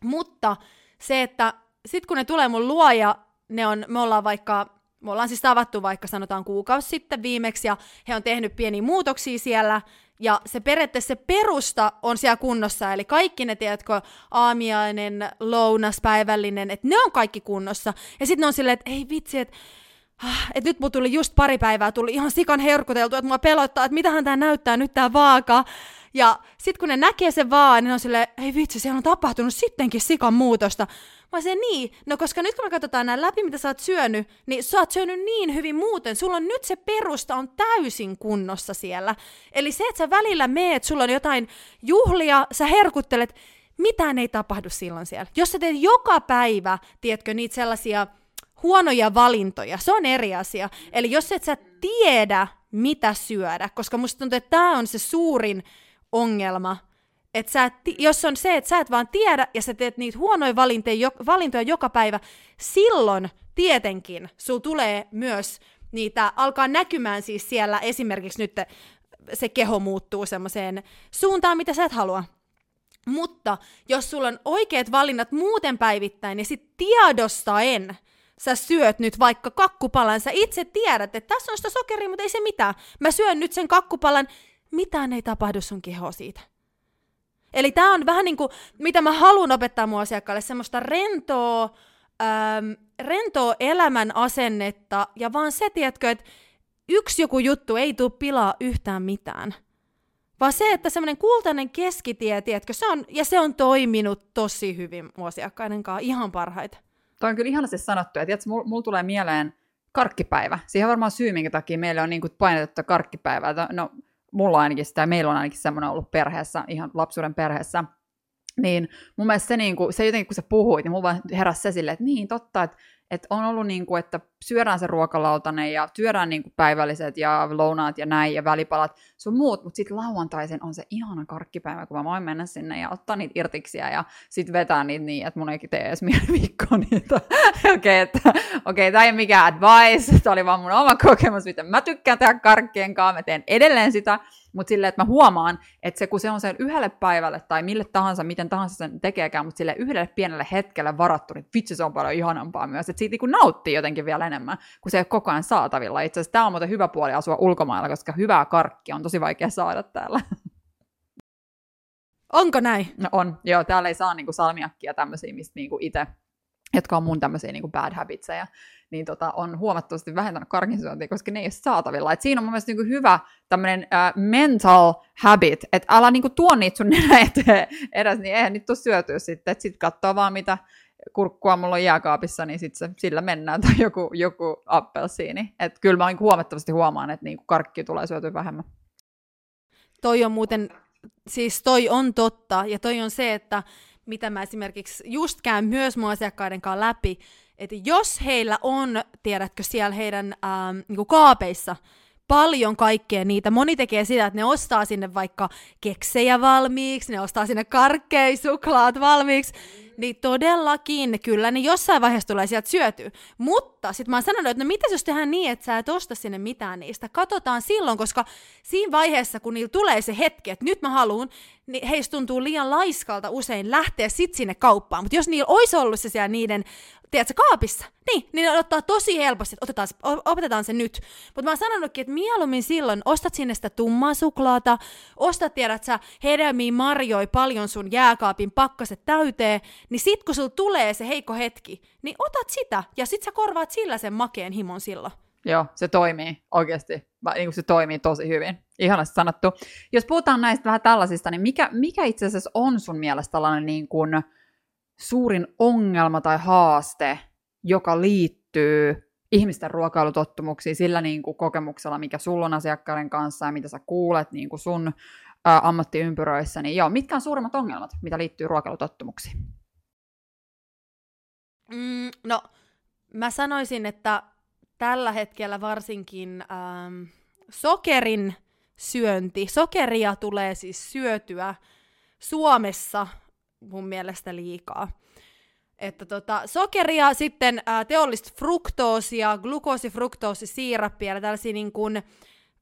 Mutta se, että sitten kun ne tulee mun luo ja ne on, me ollaan vaikka, me ollaan siis tavattu vaikka sanotaan kuukausi sitten viimeksi ja he on tehnyt pieniä muutoksia siellä ja se periaatteessa se perusta on siellä kunnossa, eli kaikki ne, tiedätkö, aamiainen, lounas, päivällinen, että ne on kaikki kunnossa. Ja sitten ne on silleen, että ei vitsi, että ah, et nyt mulla tuli just pari päivää, tuli ihan sikan herkuteltu, että mua pelottaa, että mitähän tämä näyttää nyt tämä vaaka. Ja sitten kun ne näkee sen vaan, niin on silleen, ei vitsi, siellä on tapahtunut sittenkin sikan muutosta. Mä se niin, no koska nyt kun me katsotaan nämä läpi, mitä sä oot syönyt, niin sä oot syönyt niin hyvin muuten. Sulla on nyt se perusta on täysin kunnossa siellä. Eli se, että sä välillä meet, sulla on jotain juhlia, sä herkuttelet, mitään ei tapahdu silloin siellä. Jos sä teet joka päivä, tiedätkö, niitä sellaisia huonoja valintoja, se on eri asia. Eli jos et sä tiedä, mitä syödä, koska musta tuntuu, että tämä on se suurin ongelma, että sä, jos on se, että sä et vaan tiedä ja sä teet niitä huonoja valintoja, valintoja joka päivä, silloin tietenkin sul tulee myös niitä, alkaa näkymään siis siellä esimerkiksi nyt se keho muuttuu semmoiseen suuntaan, mitä sä et halua. Mutta jos sulla on oikeat valinnat muuten päivittäin ja sit tiedostaen sä syöt nyt vaikka kakkupalan, sä itse tiedät, että tässä on sitä sokeria, mutta ei se mitään. Mä syön nyt sen kakkupalan, mitään ei tapahdu sun keho siitä. Eli tämä on vähän niin kuin, mitä mä haluan opettaa mun asiakkaalle, semmoista rentoa, ähm, rentoa elämän asennetta, ja vaan se, tiedätkö, että yksi joku juttu ei tule pilaa yhtään mitään. Vaan se, että semmoinen kultainen keskitie, tiedätkö, se on, ja se on toiminut tosi hyvin mun asiakkaiden kanssa, ihan parhaita. Toi on kyllä ihanasti sanottu, että mulla mul tulee mieleen karkkipäivä. Siihen on varmaan syy, minkä takia meillä on niin painotettu karkkipäivää. No, mulla ainakin sitä, meillä on ainakin semmoinen ollut perheessä, ihan lapsuuden perheessä, niin mun mielestä se, niin kuin, se jotenkin kun sä puhuit, niin mulla vaan heräsi se silleen, että niin totta, että että on ollut niin kuin, että syödään se ruokalautanen ja syödään niin päivälliset ja lounaat ja näin ja välipalat sun muut, mutta sitten lauantaisin on se ihana karkkipäivä, kun mä voin mennä sinne ja ottaa niitä irtiksiä ja sitten vetää niitä niin, että mun ei tee edes mieli viikkoa niitä. *laughs* Okei, okay, okay, tämä ei ole mikään advice, tämä oli vaan mun oma kokemus, miten mä tykkään tehdä karkkien kanssa, mä teen edelleen sitä, mutta silleen, että mä huomaan, että se, kun se on sen yhdelle päivälle tai mille tahansa, miten tahansa sen tekeekään, mutta sille yhdelle pienelle hetkelle varattu, niin vitsi se on paljon ihanampaa myös, että siitä niin nauttii jotenkin vielä enemmän, kun se ei ole koko ajan saatavilla. Itse asiassa tämä on muuten hyvä puoli asua ulkomailla, koska hyvää karkkia on tosi vaikea saada täällä. *laughs* Onko näin? No on, joo, täällä ei saa niinku salmiakkia tämmöisiä, mistä niinku itse jotka on mun tämmöisiä niin bad habitseja, niin tota, on huomattavasti vähentänyt karkinsyöntiä, koska ne ei ole saatavilla. Et siinä on mun mielestä niin hyvä tämmöinen uh, mental habit, että älä niin tuo niitä sun nenä eteen edes, niin eihän niitä tule syötyä sitten, että sitten katsoo vaan mitä kurkkua mulla on jääkaapissa, niin sit se, sillä mennään, tai joku, joku appelsiini. Että kyllä mä niin huomattavasti huomaan, että niin karkki tulee syötyä vähemmän. Toi on muuten, siis toi on totta, ja toi on se, että mitä mä esimerkiksi just käyn myös mun asiakkaiden kanssa läpi, että jos heillä on, tiedätkö, siellä heidän ähm, niin kaapeissa paljon kaikkea niitä. Moni tekee sitä, että ne ostaa sinne vaikka keksejä valmiiksi, ne ostaa sinne karkkeja, suklaat valmiiksi, niin todellakin, kyllä ne jossain vaiheessa tulee sieltä syötyä. Mutta sitten mä oon sanonut, että no mitä jos tehdään niin, että sä et osta sinne mitään niistä. Katsotaan silloin, koska siinä vaiheessa, kun niillä tulee se hetki, että nyt mä haluan, niin heistä tuntuu liian laiskalta usein lähteä sit sinne kauppaan. Mutta jos niillä olisi ollut se siellä niiden tiedätkö, kaapissa. Niin, niin ne ottaa tosi helposti, että otetaan, opetetaan se nyt. Mutta mä oon sanonutkin, että mieluummin silloin ostat sinne sitä tummaa suklaata, ostat, tiedät sä, hedelmiä marjoi paljon sun jääkaapin pakkaset täyteen, niin sit kun sulla tulee se heikko hetki, niin otat sitä, ja sit sä korvaat sillä sen makeen himon silloin. Joo, se toimii oikeasti. Niin kuin se toimii tosi hyvin. Ihanasti sanottu. Jos puhutaan näistä vähän tällaisista, niin mikä, mikä itse asiassa on sun mielestä tällainen niin kuin, suurin ongelma tai haaste, joka liittyy ihmisten ruokailutottumuksiin sillä niin kuin kokemuksella, mikä sulla on asiakkaiden kanssa ja mitä sä kuulet niin kuin sun ää, ammattiympyröissä, niin joo, mitkä on suurimmat ongelmat, mitä liittyy ruokailutottumuksiin? Mm, no, mä sanoisin, että tällä hetkellä varsinkin ähm, sokerin syönti. Sokeria tulee siis syötyä Suomessa mun mielestä liikaa. Että tota, sokeria, sitten ää, teollista fruktoosia, glukoosifruktoosisiirappia ja tällaisia niin kuin,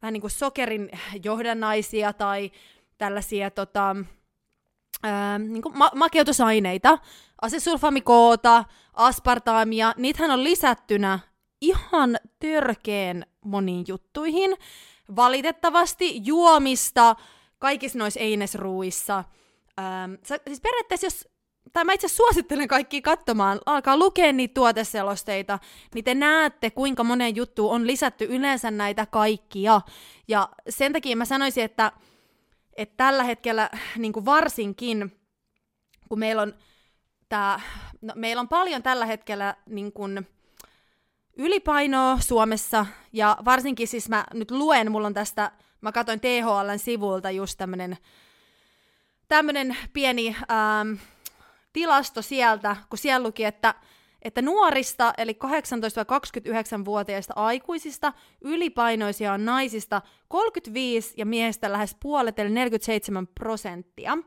vähän niin kuin sokerin johdannaisia tai tällaisia tota, ää, niin kuin ma- makeutusaineita, asesulfamikoota, aspartaamia, niitähän on lisättynä ihan törkeen moniin juttuihin. Valitettavasti juomista kaikissa noissa einesruuissa. Ähm, siis periaatteessa jos tai mä itse suosittelen kaikki katsomaan, alkaa lukea niitä tuoteselosteita, niin te näette, kuinka moneen juttuun on lisätty yleensä näitä kaikkia. Ja sen takia mä sanoisin, että, että tällä hetkellä niin kuin varsinkin, kun meillä on, tää, no, meillä on paljon tällä hetkellä niin kuin, ylipainoa Suomessa, ja varsinkin siis mä nyt luen, mulla on tästä, mä katsoin THLn sivulta just tämmönen, tämmönen pieni ähm, tilasto sieltä, kun siellä luki, että, että nuorista, eli 18-29-vuotiaista aikuisista, ylipainoisia on naisista 35 ja miehistä lähes puolet, eli 47 prosenttia.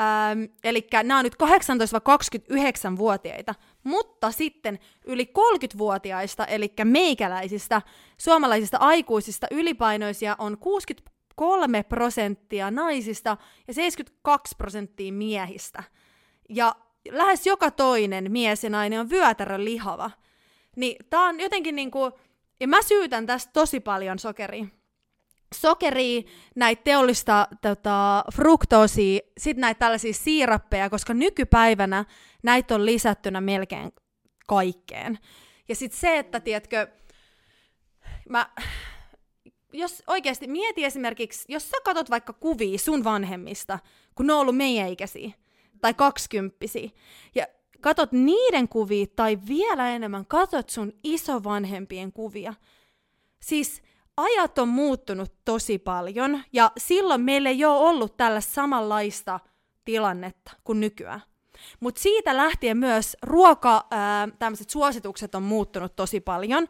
Ähm, eli nämä on nyt 18-29-vuotiaita, mutta sitten yli 30-vuotiaista, eli meikäläisistä, suomalaisista aikuisista ylipainoisia on 63 prosenttia naisista ja 72 prosenttia miehistä. Ja lähes joka toinen mies ja nainen on vyötärön lihava. Niin tää on jotenkin niinku, ja mä syytän tästä tosi paljon sokeria. Sokeria, näitä teollista tota, fruktoosia, sit näitä tällaisia siirappeja, koska nykypäivänä näitä on lisättynä melkein kaikkeen. Ja sitten se, että tiedätkö, mä, jos oikeasti mieti esimerkiksi, jos sä katot vaikka kuvia sun vanhemmista, kun ne on ollut meidän ikäisiä, tai kaksikymppisiä. Ja katot niiden kuvia tai vielä enemmän katot sun isovanhempien kuvia. Siis ajat on muuttunut tosi paljon ja silloin meillä ei ole ollut tällä samanlaista tilannetta kuin nykyään. Mutta siitä lähtien myös ruoka, tämmöiset suositukset on muuttunut tosi paljon.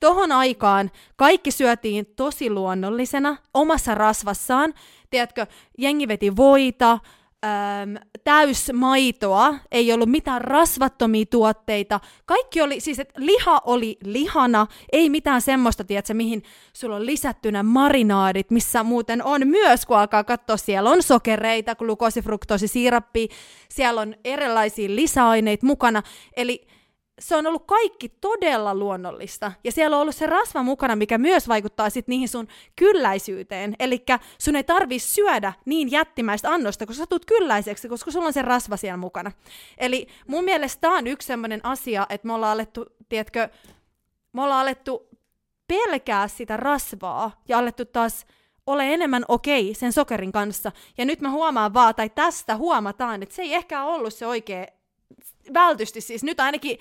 Tohon aikaan kaikki syötiin tosi luonnollisena, omassa rasvassaan. Tiedätkö, jengi veti voita, äm, täysmaitoa, ei ollut mitään rasvattomia tuotteita. Kaikki oli, siis että liha oli lihana, ei mitään semmoista, tiedätkö, mihin sulla on lisättynä marinaadit, missä muuten on myös, kun alkaa katsoa, siellä on sokereita, glukosifruktoosisiirappi, siellä on erilaisia lisäaineita mukana, eli se on ollut kaikki todella luonnollista. Ja siellä on ollut se rasva mukana, mikä myös vaikuttaa sitten niihin sun kylläisyyteen. Eli sun ei tarvi syödä niin jättimäistä annosta, koska sä tulet kylläiseksi, koska sulla on se rasva siellä mukana. Eli mun mielestä tämä on yksi sellainen asia, että me ollaan alettu, tiedätkö, me ollaan alettu pelkää sitä rasvaa ja alettu taas ole enemmän okei sen sokerin kanssa. Ja nyt mä huomaan vaan, tai tästä huomataan, että se ei ehkä ollut se oikea vältysti siis. Nyt ainakin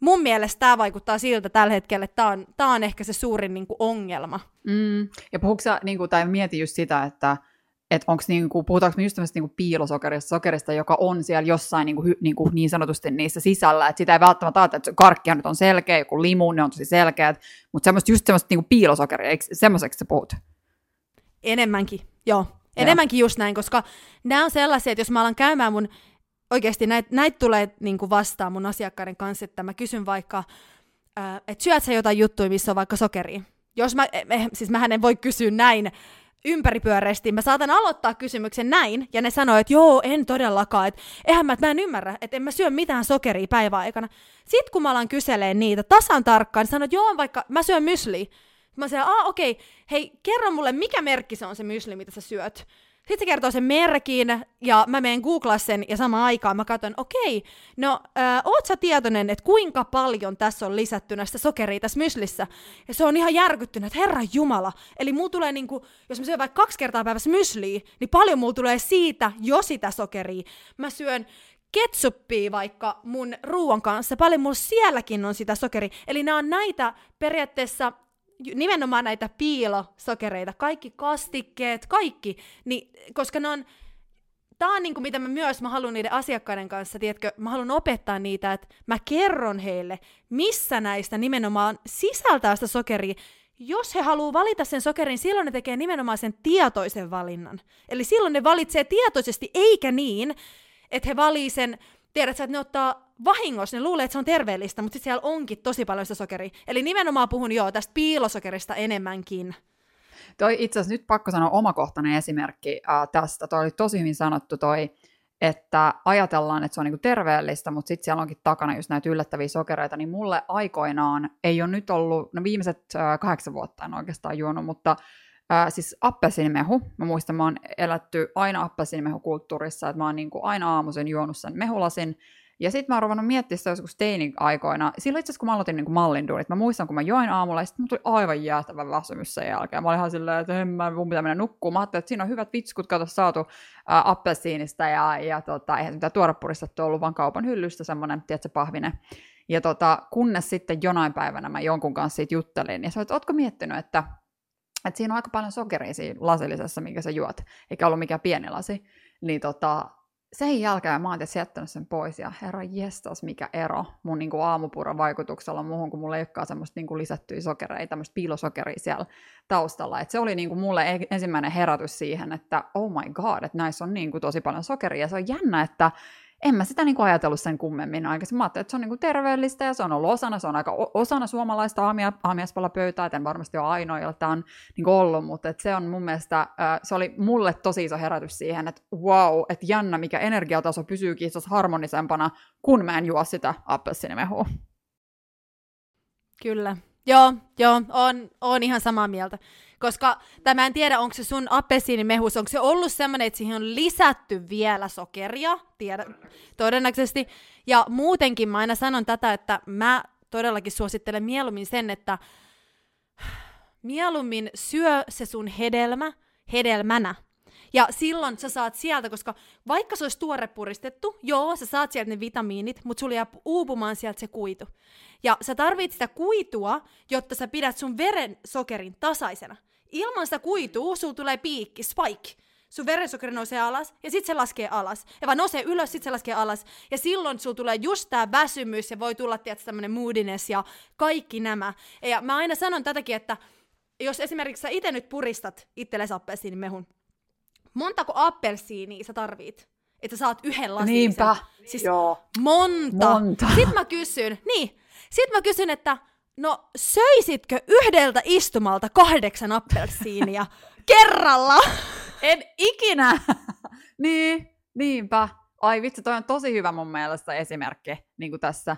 mun mielestä tämä vaikuttaa siltä tällä hetkellä, että tämä on, tää on ehkä se suurin niin kuin, ongelma. Mm. Ja puhuuko sä, niin kuin, tai mieti just sitä, että että onko niinku, puhutaanko me just tämmöistä niinku piilosokerista, sokerista, joka on siellä jossain niinku, hy, niinku, niin sanotusti niissä sisällä, että sitä ei välttämättä ajatella, että karkkia nyt on selkeä, joku limu, ne on tosi selkeät, mutta semmoista, just semmoista niinku piilosokeria, eikö semmoiseksi sä puhut? Enemmänkin, joo. Enemmänkin just näin, koska nämä on sellaisia, että jos mä alan käymään mun oikeasti näitä näit tulee niin kuin vastaan mun asiakkaiden kanssa, että mä kysyn vaikka, äh, että syöt sä jotain juttuja, missä on vaikka sokeria. Jos mä, eh, eh siis mä en voi kysyä näin ympäripyöreästi, mä saatan aloittaa kysymyksen näin, ja ne sanoo, että joo, en todellakaan, että eihän mä, että mä en ymmärrä, että en mä syö mitään sokeria päiväaikana. Sitten kun mä alan kyselee niitä tasan tarkkaan, niin sanoo, että joo, vaikka mä syön mysli. Mä sanon, aa okei, okay. hei, kerro mulle, mikä merkki se on se mysli, mitä sä syöt. Sitten se kertoo sen merkin, ja mä menen googlaa sen, ja samaan aikaan mä katson, okei, okay, no, äh, oot sä tietoinen, että kuinka paljon tässä on lisättynä sitä sokeria tässä myslissä? Ja se on ihan järkyttynyt, että herra jumala. Eli mulla tulee niinku, jos mä syön vaikka kaksi kertaa päivässä mysliä, niin paljon mulla tulee siitä jo sitä sokeria. Mä syön ketsuppia vaikka mun ruoan kanssa, paljon mulla sielläkin on sitä sokeria. Eli nämä on näitä periaatteessa nimenomaan näitä piilosokereita, kaikki kastikkeet, kaikki, niin, koska ne on, tää on niinku, mitä mä myös mä haluan niiden asiakkaiden kanssa, tiedätkö, mä haluan opettaa niitä, että mä kerron heille, missä näistä nimenomaan sisältää sitä sokeria, jos he haluaa valita sen sokerin, silloin ne tekee nimenomaan sen tietoisen valinnan. Eli silloin ne valitsee tietoisesti, eikä niin, että he valii sen, tiedät sä, että ne ottaa vahingossa, ne luulee, että se on terveellistä, mutta sitten siellä onkin tosi paljon sitä sokeria. Eli nimenomaan puhun joo tästä piilosokerista enemmänkin. Toi itse asiassa nyt pakko sanoa omakohtainen esimerkki äh, tästä. Toi oli tosi hyvin sanottu toi, että ajatellaan, että se on niinku terveellistä, mutta sitten siellä onkin takana just näitä yllättäviä sokereita, niin mulle aikoinaan ei ole nyt ollut, no viimeiset äh, kahdeksan vuotta en oikeastaan juonut, mutta äh, siis appelsinimehu, mä muistan, mä oon elätty aina appelsinimehukulttuurissa, että mä oon niinku aina aamuisin juonut sen mehulasin, ja sitten mä oon ruvennut miettimään sitä joskus teini-aikoina. Silloin itse asiassa, kun mä aloitin niin mallinduunit, mä muistan, kun mä join aamulla, ja sitten tuli aivan jäätävä väsymys sen jälkeen. Mä olin ihan silleen, että en mä, mun pitää mennä nukkumaan. Mä ajattelin, että siinä on hyvät vitskut, kato saatu ää, appelsiinista, ja, ja tota, eihän mitään tuorepuristettu ollut, vaan kaupan hyllystä semmoinen, tiedätkö, pahvine. Ja tota, kunnes sitten jonain päivänä mä jonkun kanssa siitä juttelin, ja sanoin, että ootko miettinyt, että, että siinä on aika paljon sokeria siinä lasillisessa, minkä sä juot, eikä ollut mikään pieni lasi. Niin tota, sen jälkeen mä oon jättänyt sen pois, ja herra jestas, mikä ero mun niin aamupuron vaikutuksella muuhun, kun mulla ei olekaan semmoista niin lisättyjä sokereita, tämmöistä piilosokeria siellä taustalla. Et se oli niin mulle ensimmäinen herätys siihen, että oh my god, että näissä on niin tosi paljon sokeria, ja se on jännä, että en mä sitä niin kuin ajatellut sen kummemmin aikaisemmin. Mä että se on niin kuin terveellistä ja se on ollut osana, se on aika osana suomalaista aamia, aamiaspalapöytää, en varmasti ole ainoa, jolla tämä on niin kuin ollut, mutta että se on mun mielestä, se oli mulle tosi iso herätys siihen, että wow, että jännä, mikä energiataso pysyykin harmonisempana, kun mä en juo sitä appelsinimehua. Kyllä. Joo, joo, on, on ihan samaa mieltä. Koska tämä en tiedä, onko se sun appelsiinimehus, onko se ollut semmoinen, että siihen on lisätty vielä sokeria, tiedä, todennäköisesti. Ja muutenkin mä aina sanon tätä, että mä todellakin suosittelen mieluummin sen, että mieluummin syö se sun hedelmä hedelmänä, ja silloin sä saat sieltä, koska vaikka se olisi tuore puristettu, joo, sä saat sieltä ne vitamiinit, mutta sulla jää uupumaan sieltä se kuitu. Ja sä tarvit sitä kuitua, jotta sä pidät sun veren sokerin tasaisena. Ilman sitä kuitua sulla tulee piikki, spike. Sun verensokeri nousee alas, ja sitten se laskee alas. Ja vaan nousee ylös, sitten se laskee alas. Ja silloin sulla tulee just tää väsymys, ja voi tulla, tietysti, tämmönen moodiness, ja kaikki nämä. Ja mä aina sanon tätäkin, että jos esimerkiksi sä itse nyt puristat itsellesi appelsiinimehun, montako appelsiiniä sä tarvit? Että sä saat yhden lasin. Niinpä, siis joo. Monta. monta. Sitten mä kysyn, niin, sit mä kysyn, että no söisitkö yhdeltä istumalta kahdeksan appelsiinia *laughs* kerralla? En ikinä. *laughs* niin, niinpä. Ai vitsi, toi on tosi hyvä mun mielestä esimerkki niin kuin tässä.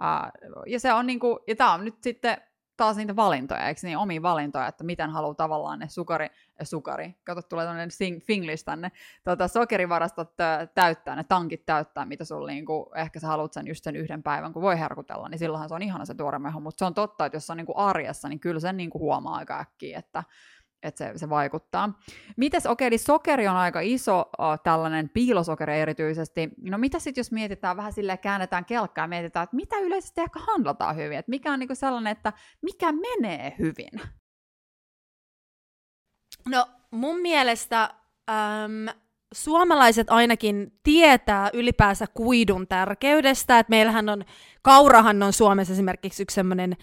Uh, ja se on niin kuin, ja tää on nyt sitten taas niitä valintoja, eikö niin, omia valintoja, että miten haluaa tavallaan ne sukari, äh, sukari, kato tulee tämmöinen finglish tänne, tota, sokerivarastot täyttää, ne tankit täyttää, mitä sulla niinku, ehkä sä haluat sen just sen yhden päivän, kun voi herkutella, niin silloinhan se on ihana se tuore mehu, mutta se on totta, että jos on niinku arjessa, niin kyllä sen niinku huomaa aika äkkiä, että että se, se vaikuttaa. Mites, okei, eli sokeri on aika iso uh, tällainen piilosokeri erityisesti. No mitä sitten, jos mietitään vähän silleen, käännetään kelkkaa ja mietitään, että mitä yleisesti ehkä handlataan hyvin, että mikä on niinku sellainen, että mikä menee hyvin? No mun mielestä äm, suomalaiset ainakin tietää ylipäänsä kuidun tärkeydestä, että meillähän on, kaurahan on Suomessa esimerkiksi yksi semmoinen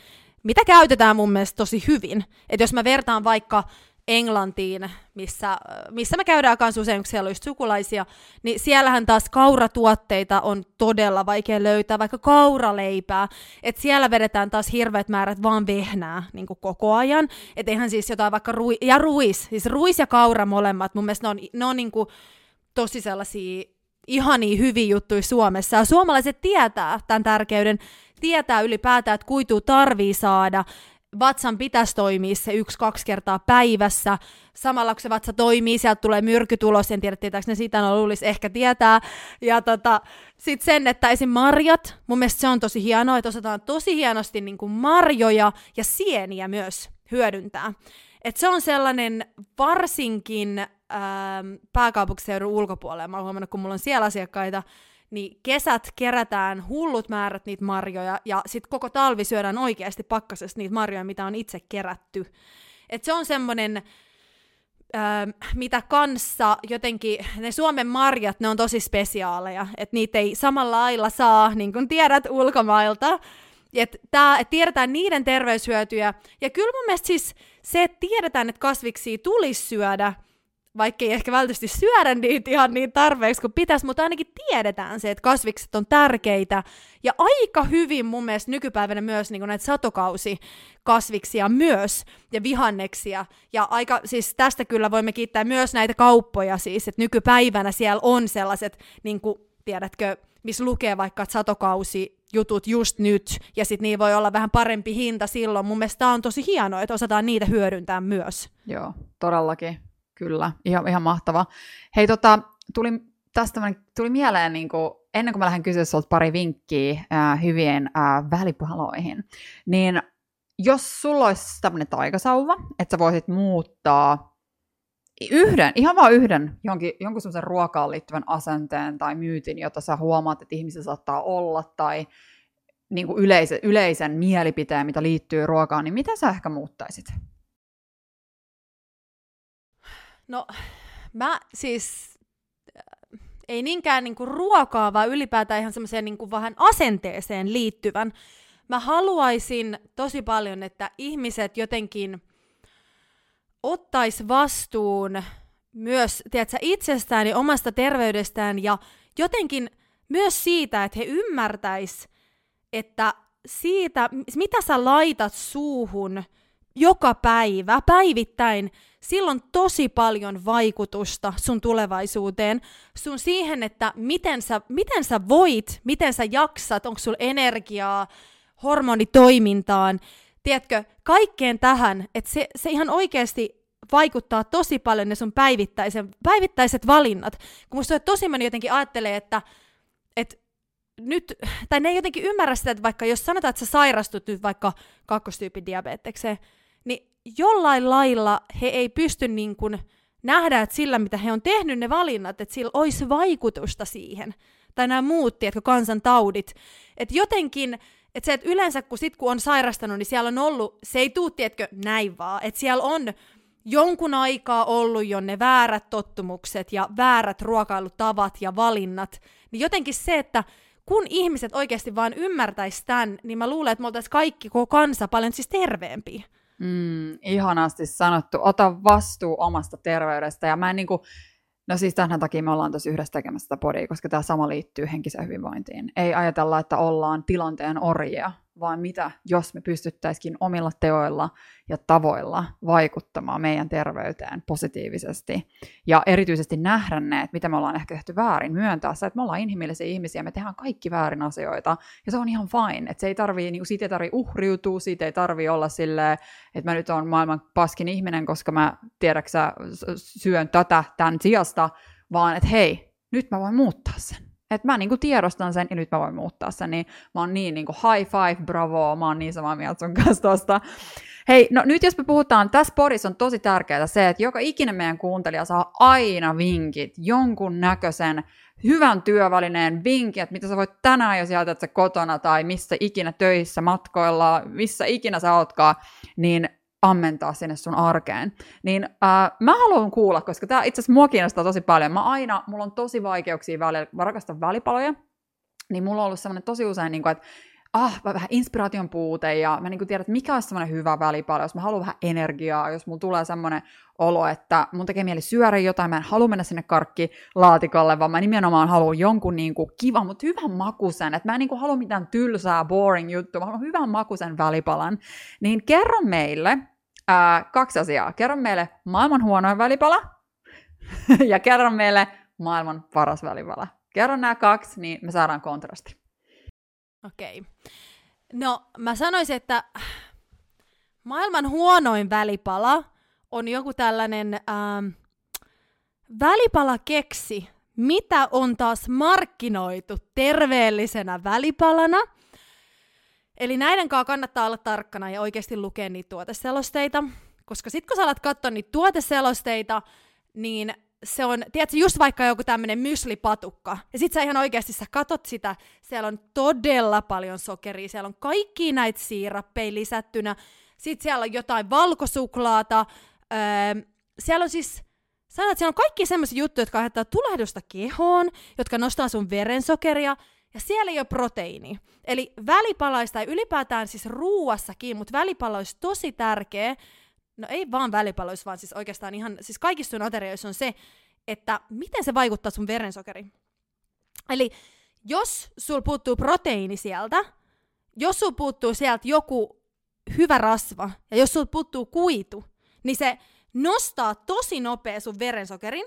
mitä käytetään mun mielestä tosi hyvin. Että jos mä vertaan vaikka Englantiin, missä, missä me käydään kanssa usein, kun siellä on just sukulaisia, niin siellähän taas kauratuotteita on todella vaikea löytää, vaikka kauraleipää, että siellä vedetään taas hirveät määrät vaan vehnää niin kuin koko ajan, että eihän siis jotain vaikka rui, ja ruis, siis ruis ja kaura molemmat, mun mielestä ne on, ne on niin kuin tosi sellaisia ihania hyviä juttuja Suomessa, ja suomalaiset tietää tämän tärkeyden, tietää ylipäätään, että kuitu tarvii saada, vatsan pitäisi toimia se yksi-kaksi kertaa päivässä. Samalla kun se vatsa toimii, sieltä tulee myrkytulos, en tiedä tietääkö ne siitä, no luulisi ehkä tietää. Ja tota, sitten sen, että esim. marjat, mun mielestä se on tosi hienoa, että osataan tosi hienosti niin kuin marjoja ja sieniä myös hyödyntää. Et se on sellainen varsinkin ähm, pääkaupunkiseudun ulkopuolella, mä oon huomannut, kun mulla on siellä asiakkaita, niin kesät kerätään hullut määrät niitä marjoja, ja sitten koko talvi syödään oikeasti pakkasesta niitä marjoja, mitä on itse kerätty. Et se on semmoinen, öö, mitä kanssa jotenkin, ne Suomen marjat, ne on tosi spesiaaleja, että niitä ei samalla lailla saa, niin kuin tiedät, ulkomailta. Että et tiedetään niiden terveyshyötyjä. Ja kyllä mun mielestä siis se, että tiedetään, että kasviksia tulisi syödä, vaikka ei ehkä välttämättä syödä niitä ihan niin tarpeeksi kuin pitäisi, mutta ainakin tiedetään se, että kasvikset on tärkeitä. Ja aika hyvin mun mielestä nykypäivänä myös niin näitä satokausikasviksia myös, ja vihanneksia. Ja aika, siis tästä kyllä voimme kiittää myös näitä kauppoja siis, että nykypäivänä siellä on sellaiset, niin kuin, tiedätkö, missä lukee vaikka, että satokausi jutut just nyt, ja sitten niin voi olla vähän parempi hinta silloin. Mun mielestä on tosi hienoa, että osataan niitä hyödyntää myös. Joo, todellakin. Kyllä, ihan, ihan mahtava. Hei, tota, tuli, tästä tuli mieleen, niin kuin, ennen kuin mä lähden kysyä sulta pari vinkkiä äh, hyvien äh, välipaloihin, niin jos sulla olisi tämmöinen taikasauva, että sä voisit muuttaa yhden, ihan vain yhden, jonkin, jonkun semmoisen ruokaan liittyvän asenteen tai myytin, jota sä huomaat, että ihmisillä saattaa olla, tai niin kuin yleisen, yleisen mielipiteen, mitä liittyy ruokaan, niin mitä sä ehkä muuttaisit? No, mä siis äh, ei niinkään niinku ruokaa, vaan ylipäätään ihan semmoiseen niinku vähän asenteeseen liittyvän. Mä haluaisin tosi paljon, että ihmiset jotenkin ottais vastuun myös tiedätkö, itsestään ja omasta terveydestään ja jotenkin myös siitä, että he ymmärtäis, että siitä, mitä sä laitat suuhun joka päivä, päivittäin, silloin tosi paljon vaikutusta sun tulevaisuuteen, sun siihen, että miten sä, miten sä voit, miten sä jaksat, onko sulla energiaa, hormonitoimintaan, tiedätkö, kaikkeen tähän, että se, se ihan oikeasti vaikuttaa tosi paljon ne sun päivittäisen, päivittäiset valinnat. Kun musta tosi moni jotenkin ajattelee, että, että nyt, tai ne ei jotenkin ymmärrä sitä, että vaikka jos sanotaan, että sä sairastut nyt vaikka kakkostyypin diabetekseen, niin jollain lailla he ei pysty niin kuin nähdä, että sillä mitä he on tehnyt ne valinnat, että sillä olisi vaikutusta siihen. Tai nämä muut, tiedätkö, kansantaudit. Että jotenkin, että se, että yleensä kun sit kun on sairastanut, niin siellä on ollut, se ei tuu, tiedätkö, näin vaan. Että siellä on jonkun aikaa ollut jo ne väärät tottumukset ja väärät ruokailutavat ja valinnat. Niin jotenkin se, että kun ihmiset oikeasti vaan ymmärtäisi tämän, niin mä luulen, että me oltaisiin kaikki, koko kansa, paljon siis terveempiä. Mm, ihanasti sanottu. Ota vastuu omasta terveydestä. Ja mä en niinku, no siis tämän takia me ollaan tosi yhdessä tekemässä sitä podia, koska tämä sama liittyy henkiseen hyvinvointiin. Ei ajatella, että ollaan tilanteen orjia, vaan mitä jos me pystyttäisikin omilla teoilla ja tavoilla vaikuttamaan meidän terveyteen positiivisesti. Ja erityisesti nähdä ne, että mitä me ollaan ehkä tehty väärin, myöntää se, että me ollaan inhimillisiä ihmisiä, me tehdään kaikki väärin asioita, ja se on ihan fine, että se ei tarvii, niin siitä ei tarvii uhriutua, siitä ei tarvii olla silleen, että mä nyt on maailman paskin ihminen, koska mä tiedäksä syön tätä tämän sijasta, vaan että hei, nyt mä voin muuttaa sen että mä niinku tiedostan sen ja nyt mä voin muuttaa sen, niin mä oon niin niinku high five, bravo, mä oon niin samaa mieltä sun kanssa tosta. Hei, no nyt jos me puhutaan, tässä porissa on tosi tärkeää se, että joka ikinen meidän kuuntelija saa aina vinkit, jonkun näköisen hyvän työvälineen vinkin, että mitä sä voit tänään, jos jätät sä kotona tai missä ikinä töissä, matkoilla, missä ikinä sä ootkaan, niin ammentaa sinne sun arkeen. Niin äh, mä haluan kuulla, koska tämä itse asiassa mua kiinnostaa tosi paljon. Mä aina, mulla on tosi vaikeuksia välillä, mä rakastan välipaloja, niin mulla on ollut semmoinen tosi usein, niin kuin, että ah, vähän inspiraation puute ja mä niin tiedän, että mikä olisi semmoinen hyvä välipalo, jos mä haluan vähän energiaa, jos mulla tulee semmoinen olo, että mun tekee mieli syödä jotain, mä en halua mennä sinne karkkilaatikolle, vaan mä nimenomaan haluan jonkun niin kuin kivan, mutta hyvän makusen, että mä en niin kuin halua mitään tylsää, boring juttua, mä haluan hyvän makusen välipalan. Niin kerro meille ää, kaksi asiaa. Kerro meille maailman huonoin välipala *laughs* ja kerro meille maailman paras välipala. Kerro nämä kaksi, niin me saadaan kontrasti. Okei. Okay. No, mä sanoisin, että maailman huonoin välipala on joku tällainen ähm, välipalakeksi, mitä on taas markkinoitu terveellisenä välipalana. Eli näiden kanssa kannattaa olla tarkkana ja oikeasti lukea niitä tuoteselosteita, koska sitten kun sä alat katsoa niitä tuoteselosteita, niin se on, tiedätkö, just vaikka joku tämmöinen myslipatukka, ja sit sä ihan oikeasti sä katot sitä, siellä on todella paljon sokeria, siellä on kaikki näitä siirappeja lisättynä, sit siellä on jotain valkosuklaata, öö, siellä on siis, sanotaan, siellä on kaikki semmoisia juttuja, jotka aiheuttaa tulehdusta kehoon, jotka nostaa sun verensokeria, ja siellä ei ole proteiini. Eli välipalaista, ja ylipäätään siis ruuassakin, mutta välipaloissa tosi tärkeä, no ei vaan välipaloissa, vaan siis oikeastaan ihan, siis kaikissa sun aterioissa on se, että miten se vaikuttaa sun verensokeriin. Eli jos sul puuttuu proteiini sieltä, jos sul puuttuu sieltä joku hyvä rasva, ja jos sul puuttuu kuitu, niin se nostaa tosi nopea sun verensokerin,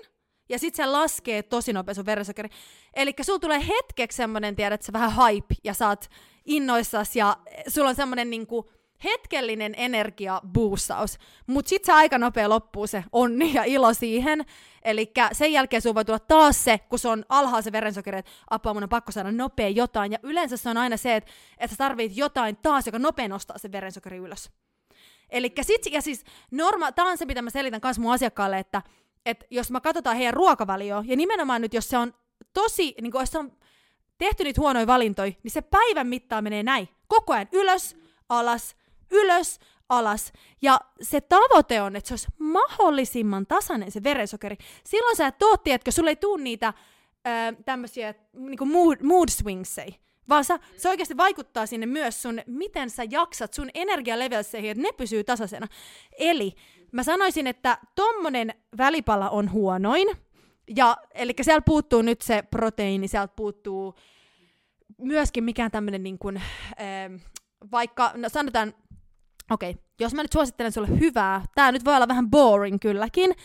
ja sit se laskee tosi nopea sun verensokeri. Eli sulla tulee hetkeksi semmonen, tiedät, että sä vähän hype, ja saat innoissas, ja sulla on semmonen niinku, hetkellinen energiaboostaus, mutta sitten se aika nopea loppuu se onni ja ilo siihen. Eli sen jälkeen sun voi tulla taas se, kun se on alhaalla se verensokeri, että apua mun on pakko saada nopea jotain. Ja yleensä se on aina se, että, että sä tarvit jotain taas, joka nopea nostaa se verensokeri ylös. Eli sit, ja siis norma, tää on se, mitä mä selitän myös mun asiakkaalle, että, että jos mä katsotaan heidän ruokavalioa, ja nimenomaan nyt, jos se on tosi, niin kun, jos se on tehty niitä huonoja valintoja, niin se päivän mittaan menee näin. Koko ajan ylös, alas, ylös, alas. Ja se tavoite on, että se olisi mahdollisimman tasainen se verensokeri. Silloin sä et oo, tiedätkö, sulle ei tuu niitä tämmöisiä niin mood, mood swingsei, vaan sä, se oikeasti vaikuttaa sinne myös sun, miten sä jaksat sun energialevelseihin, että ne pysyy tasaisena. Eli mä sanoisin, että tommonen välipala on huonoin, ja, eli siellä puuttuu nyt se proteiini, sieltä puuttuu myöskin mikään tämmöinen niin kuin, vaikka, no sanotaan, okei, okay, jos mä nyt suosittelen sulle hyvää, tää nyt voi olla vähän boring kylläkin,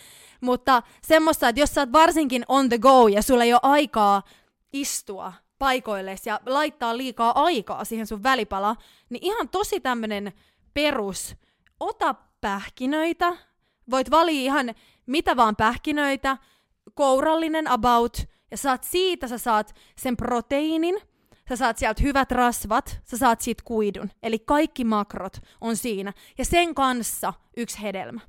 mutta semmoista, että jos sä oot varsinkin on the go ja sulla ei ole aikaa istua paikoille ja laittaa liikaa aikaa siihen sun välipala, niin ihan tosi tämmönen perus, ota pähkinöitä, voit valia ihan mitä vaan pähkinöitä, kourallinen about, ja saat siitä, sä saat sen proteiinin, sä saat sieltä hyvät rasvat, sä saat siitä kuidun. Eli kaikki makrot on siinä. Ja sen kanssa yksi hedelmä.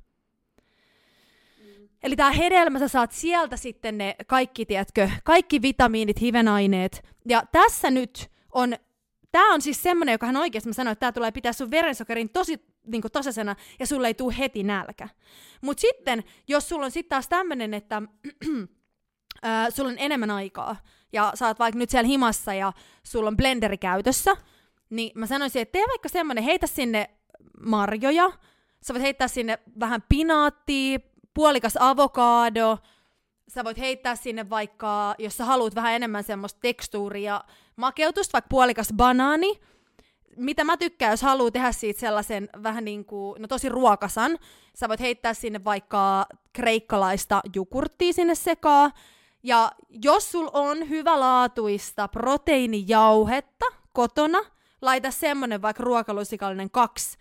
Eli tämä hedelmä, sä saat sieltä sitten ne kaikki, tiedätkö, kaikki vitamiinit, hivenaineet. Ja tässä nyt on, tämä on siis semmoinen, joka hän oikeasti mä sanoin, että tämä tulee pitää sun verensokerin tosi niin tasaisena ja sulle ei tule heti nälkä. Mutta sitten, jos sulla on sitten taas tämmöinen, että äh, sulla on enemmän aikaa, ja sä oot vaikka nyt siellä himassa ja sulla on blenderi käytössä, niin mä sanoisin, että tee vaikka semmonen, heitä sinne marjoja, sä voit heittää sinne vähän pinaattia, puolikas avokaado, sä voit heittää sinne vaikka, jos sä haluat vähän enemmän semmoista tekstuuria, makeutusta, vaikka puolikas banaani, mitä mä tykkään, jos haluaa tehdä siitä sellaisen vähän niin kuin, no tosi ruokasan, sä voit heittää sinne vaikka kreikkalaista jukurttia sinne sekaan, ja jos sul on hyvälaatuista proteiinijauhetta kotona, laita semmonen vaikka ruokalusikallinen kaksi,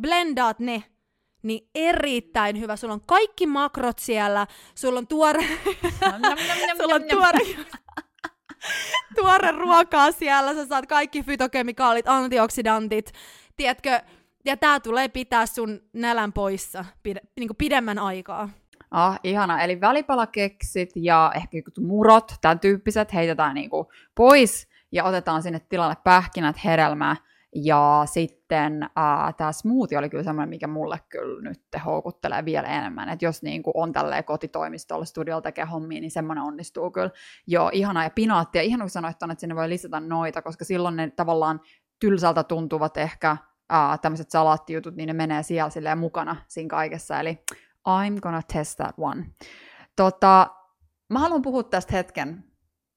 blendaat ne, niin erittäin hyvä. Sulla on kaikki makrot siellä, sulla on tuore, sulla on tuore, tuore ruokaa siellä, sä saat kaikki fytokemikaalit, antioksidantit, tiedätkö, ja tää tulee pitää sun nälän poissa pide, niin pidemmän aikaa. Ah, ihana. Eli välipalakeksit ja ehkä murot, tämän tyyppiset, heitetään niinku pois ja otetaan sinne tilalle pähkinät, hedelmää. Ja sitten äh, tämä smoothie oli kyllä semmoinen, mikä mulle kyllä nyt houkuttelee vielä enemmän. Että jos niin kuin on tälleen kotitoimistolla, studiolla tekee hommia, niin semmoinen onnistuu kyllä. Joo, ihana. Ja pinaattia, ihan kun sanoit että sinne voi lisätä noita, koska silloin ne tavallaan tylsältä tuntuvat ehkä äh, tämmöiset salaattijutut, niin ne menee siellä mukana siinä kaikessa. Eli I'm gonna test that one. Tota, mä haluan puhua tästä hetken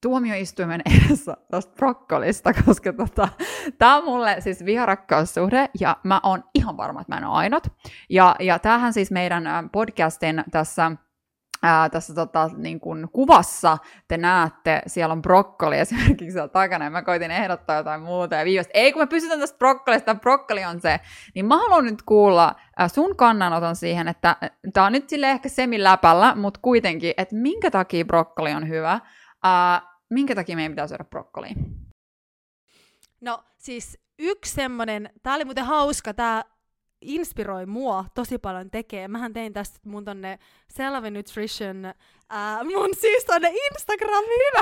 tuomioistuimen *laughs* edessä tästä brokkolista, koska tota, tämä on mulle siis viharakkaussuhde, ja mä oon ihan varma, että mä en ole ainut. Ja, ja tämähän siis meidän podcastin tässä ää, tässä tota, niin kun kuvassa te näette, siellä on brokkoli esimerkiksi siellä takana, ja mä koitin ehdottaa jotain muuta, ja viimeistä, ei kun me pysytään tästä brokkolista, brokkoli on se, niin mä haluan nyt kuulla ää, sun kannanoton siihen, että tää on nyt sille ehkä semiläpällä, mutta kuitenkin, että minkä takia brokkoli on hyvä, ää, minkä takia meidän pitää syödä brokkolia? No siis yksi semmonen, tää oli muuten hauska, tää inspiroi mua tosi paljon tekee. Mähän tein tästä mun tonne Selvi Nutrition, ää, mun siis tonne Instagramiin.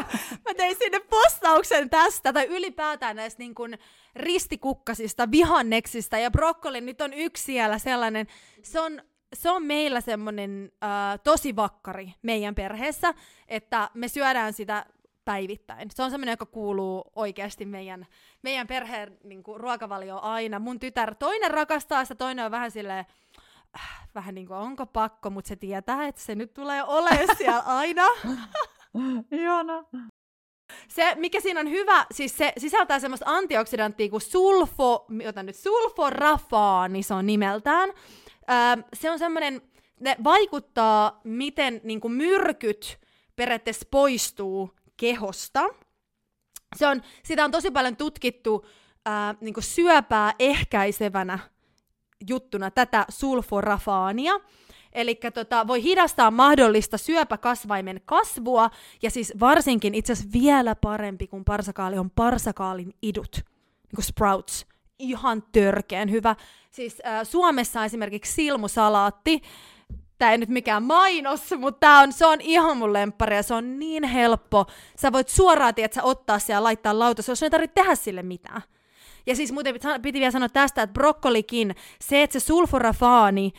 Mä tein sinne postauksen tästä, tai ylipäätään näistä niin kuin ristikukkasista, vihanneksista, ja brokkoli nyt on yksi siellä sellainen. Se on se on meillä semmoinen tosi vakkari meidän perheessä, että me syödään sitä päivittäin. Se on semmoinen, joka kuuluu oikeasti meidän, meidän perheen niin kuin, ruokavalioon aina. Mun tytär, toinen rakastaa sitä, toinen on vähän silleen, äh, vähän niin kuin onko pakko, mutta se tietää, että se nyt tulee olemaan *laughs* siellä aina. Ihana. Se, mikä siinä on hyvä, siis se sisältää semmoista antioksidanttia kuin sulfo, jota nyt sulforafaani se on nimeltään. Öö, se on semmoinen, ne vaikuttaa, miten niin kuin myrkyt periaatteessa poistuu kehosta. Se on, sitä on tosi paljon tutkittu ää, niin syöpää ehkäisevänä juttuna tätä sulforafaania. Eli tota, voi hidastaa mahdollista syöpäkasvaimen kasvua, ja siis varsinkin itse asiassa vielä parempi kuin parsakaali on parsakaalin idut, niin kuin sprouts. Ihan törkeän hyvä. Siis äh, Suomessa esimerkiksi silmusalaatti, tämä ei nyt mikään mainos, mutta tää on, se on ihan mun lemppari ja se on niin helppo. Sä voit suoraan, tiedät, sä ottaa se ja laittaa lautaselle, jos ei tarvitse tehdä sille mitään. Ja siis muuten piti vielä sanoa tästä, että brokkolikin, se, että se sulforafaani,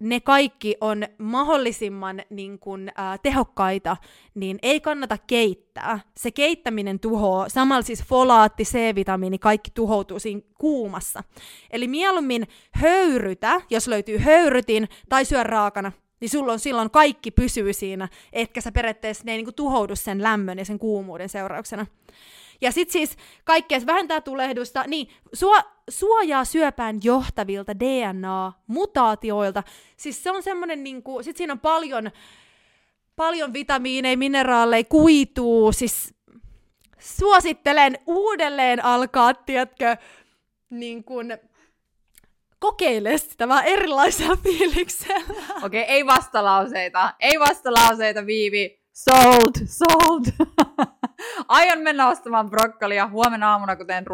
ne kaikki on mahdollisimman niin kun, äh, tehokkaita, niin ei kannata keittää. Se keittäminen tuhoaa, samalla siis folaatti, C-vitamiini, kaikki tuhoutuu siinä kuumassa. Eli mieluummin höyrytä, jos löytyy höyrytin, tai syö raakana, niin sulla on silloin kaikki pysyy siinä, etkä sä periaatteessa ne ei niin tuhoudu sen lämmön ja sen kuumuuden seurauksena. Ja sitten siis kaikkea vähentää tulehdusta, niin suo, suojaa syöpään johtavilta DNA-mutaatioilta. Siis se on semmoinen, niinku, sit siinä on paljon, paljon vitamiineja, mineraaleja, kuituu, siis suosittelen uudelleen alkaa, tiedätkö, niin kuin, kokeile sitä vähän erilaisella *laughs* fiiliksellä. Okei, okay, ei vastalauseita. Ei vastalauseita, Viivi. Sold, sold. *laughs* Aion mennä ostamaan brokkolia huomenna aamuna, kun teen.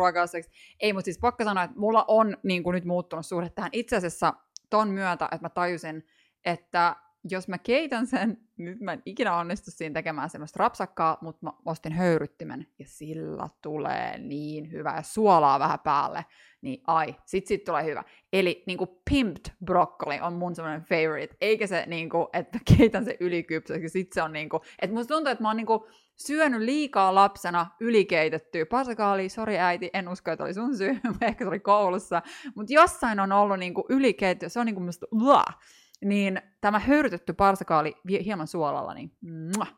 Ei, mutta siis pakko sanoa, että mulla on niin kuin nyt muuttunut suhde tähän. Itse asiassa ton myötä, että mä tajusin, että jos mä keitän sen, nyt mä en ikinä onnistu siinä tekemään semmoista rapsakkaa, mutta mä ostin höyryttimen ja sillä tulee niin hyvä ja suolaa vähän päälle, niin ai, sit sit tulee hyvä. Eli niinku pimped broccoli on mun semmoinen favorite, eikä se niinku, että keitän se ylikypsäksi, sit se on niinku, että musta tuntuu, että mä oon niinku syönyt liikaa lapsena ylikeitettyä. Parsakaali, sori äiti, en usko, että oli sun syy, *laughs* ehkä se oli koulussa, mutta jossain on ollut niinku ylikeitetty, se on niinku musta, uah, niin tämä höyrytetty parsakaali hieman suolalla, niin muah.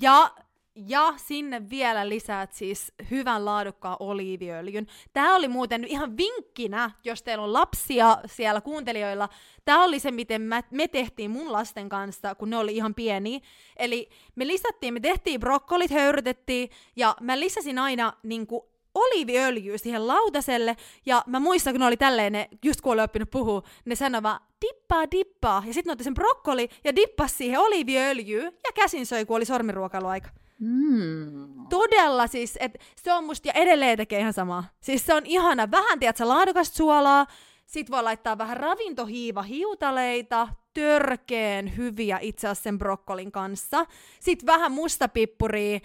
Ja ja sinne vielä lisäät siis hyvän laadukkaan oliiviöljyn. Tämä oli muuten ihan vinkkinä, jos teillä on lapsia siellä kuuntelijoilla. Tämä oli se, miten me tehtiin mun lasten kanssa, kun ne oli ihan pieni. Eli me lisättiin, me tehtiin brokkolit, höyrytettiin, ja mä lisäsin aina niin kuin, oliiviöljyä siihen lautaselle, ja mä muistan, kun ne oli tälleen, ne, just kun oli oppinut puhua, ne sanoi vaan, dippaa, dippaa, ja sitten ne otti sen brokkoli, ja dippas siihen oliiviöljyä, ja käsin söi, kun oli sormiruokailuaika. Mm. Todella siis, että se on musta, ja edelleen tekee ihan samaa. Siis se on ihana, vähän tiedätkö, laadukasta suolaa, sit voi laittaa vähän ravintohiiva hiutaleita, törkeen hyviä itse asiassa sen brokkolin kanssa. Sitten vähän mustapippuria,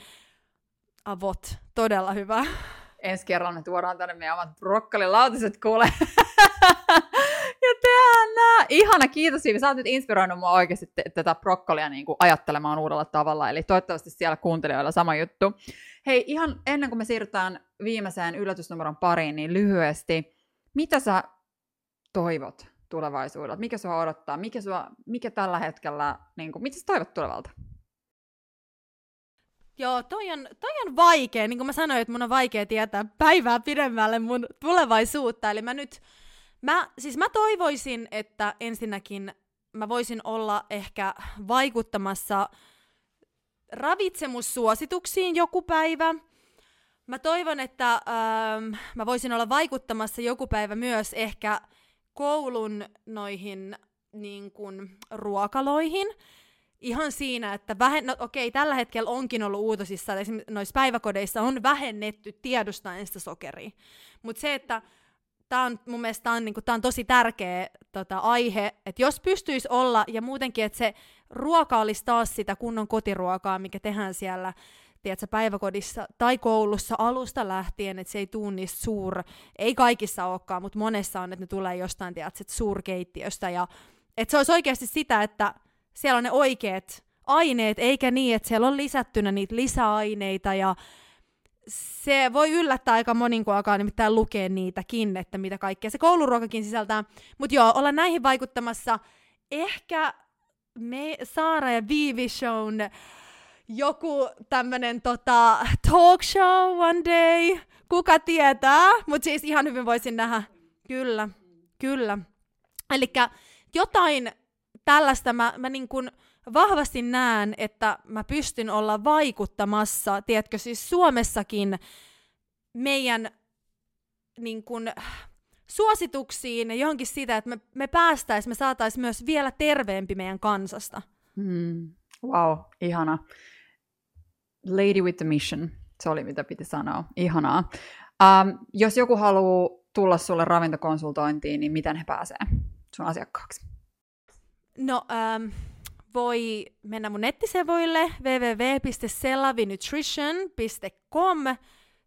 avot, todella hyvä. Ensi kerralla me tuodaan tänne meidän omat brokkolilautiset kuule. *laughs* nää. Ihana, kiitos Siivi. Sä oot nyt inspiroinut mua oikeasti t- tätä brokkolia niin kuin ajattelemaan uudella tavalla. Eli toivottavasti siellä kuuntelijoilla sama juttu. Hei, ihan ennen kuin me siirrytään viimeiseen yllätysnumeron pariin, niin lyhyesti, mitä sä toivot tulevaisuudelta? Mikä sua odottaa? Mikä, sua, mikä tällä hetkellä, niin kuin, mitä sä toivot tulevalta? Joo, toi on, toi on vaikea. Niin kuin mä sanoin, että mun on vaikea tietää päivää pidemmälle mun tulevaisuutta. Eli mä nyt Mä, siis mä toivoisin, että ensinnäkin mä voisin olla ehkä vaikuttamassa ravitsemussuosituksiin joku päivä. Mä toivon, että ähm, mä voisin olla vaikuttamassa joku päivä myös ehkä koulun noihin niin kun, ruokaloihin. Ihan siinä, että vähen... no, okei, tällä hetkellä onkin ollut uutosissa, että esimerkiksi noissa päiväkodeissa on vähennetty tiedostaen sitä sokeria. Mutta se, että tämä on mun mielestä tää on, niinku, tää on tosi tärkeä tota, aihe, että jos pystyisi olla, ja muutenkin, että se ruoka olisi taas sitä kunnon kotiruokaa, mikä tehdään siellä tiedätkö, päiväkodissa tai koulussa alusta lähtien, että se ei tuu niistä suur, ei kaikissa olekaan, mutta monessa on, että ne tulee jostain, tiedätkö, suurkeittiöstä ja että se olisi oikeasti sitä, että siellä on ne oikeat aineet, eikä niin, että siellä on lisättynä niitä lisäaineita ja se voi yllättää aika monin, kun alkaa nimittäin lukea niitäkin, että mitä kaikkea se kouluruokakin sisältää. Mutta joo, olla näihin vaikuttamassa. Ehkä me, Saara ja Viivi Shown joku tämmönen tota, talk show one day, kuka tietää, mutta siis ihan hyvin voisin nähdä, kyllä, kyllä. Eli jotain tällaista mä, mä niin kuin vahvasti näen, että mä pystyn olla vaikuttamassa, tiedätkö, siis Suomessakin meidän niin kuin, suosituksiin ja johonkin sitä, että me, me päästäisiin, me saataisiin myös vielä terveempi meidän kansasta. Hmm. Wow, ihana. Lady with the mission, se oli mitä piti sanoa. Ihanaa. Um, jos joku haluaa tulla sulle ravintokonsultointiin, niin miten he pääsee sun asiakkaaksi? No, um, voi mennä mun nettisivuille www.selavinutrition.com.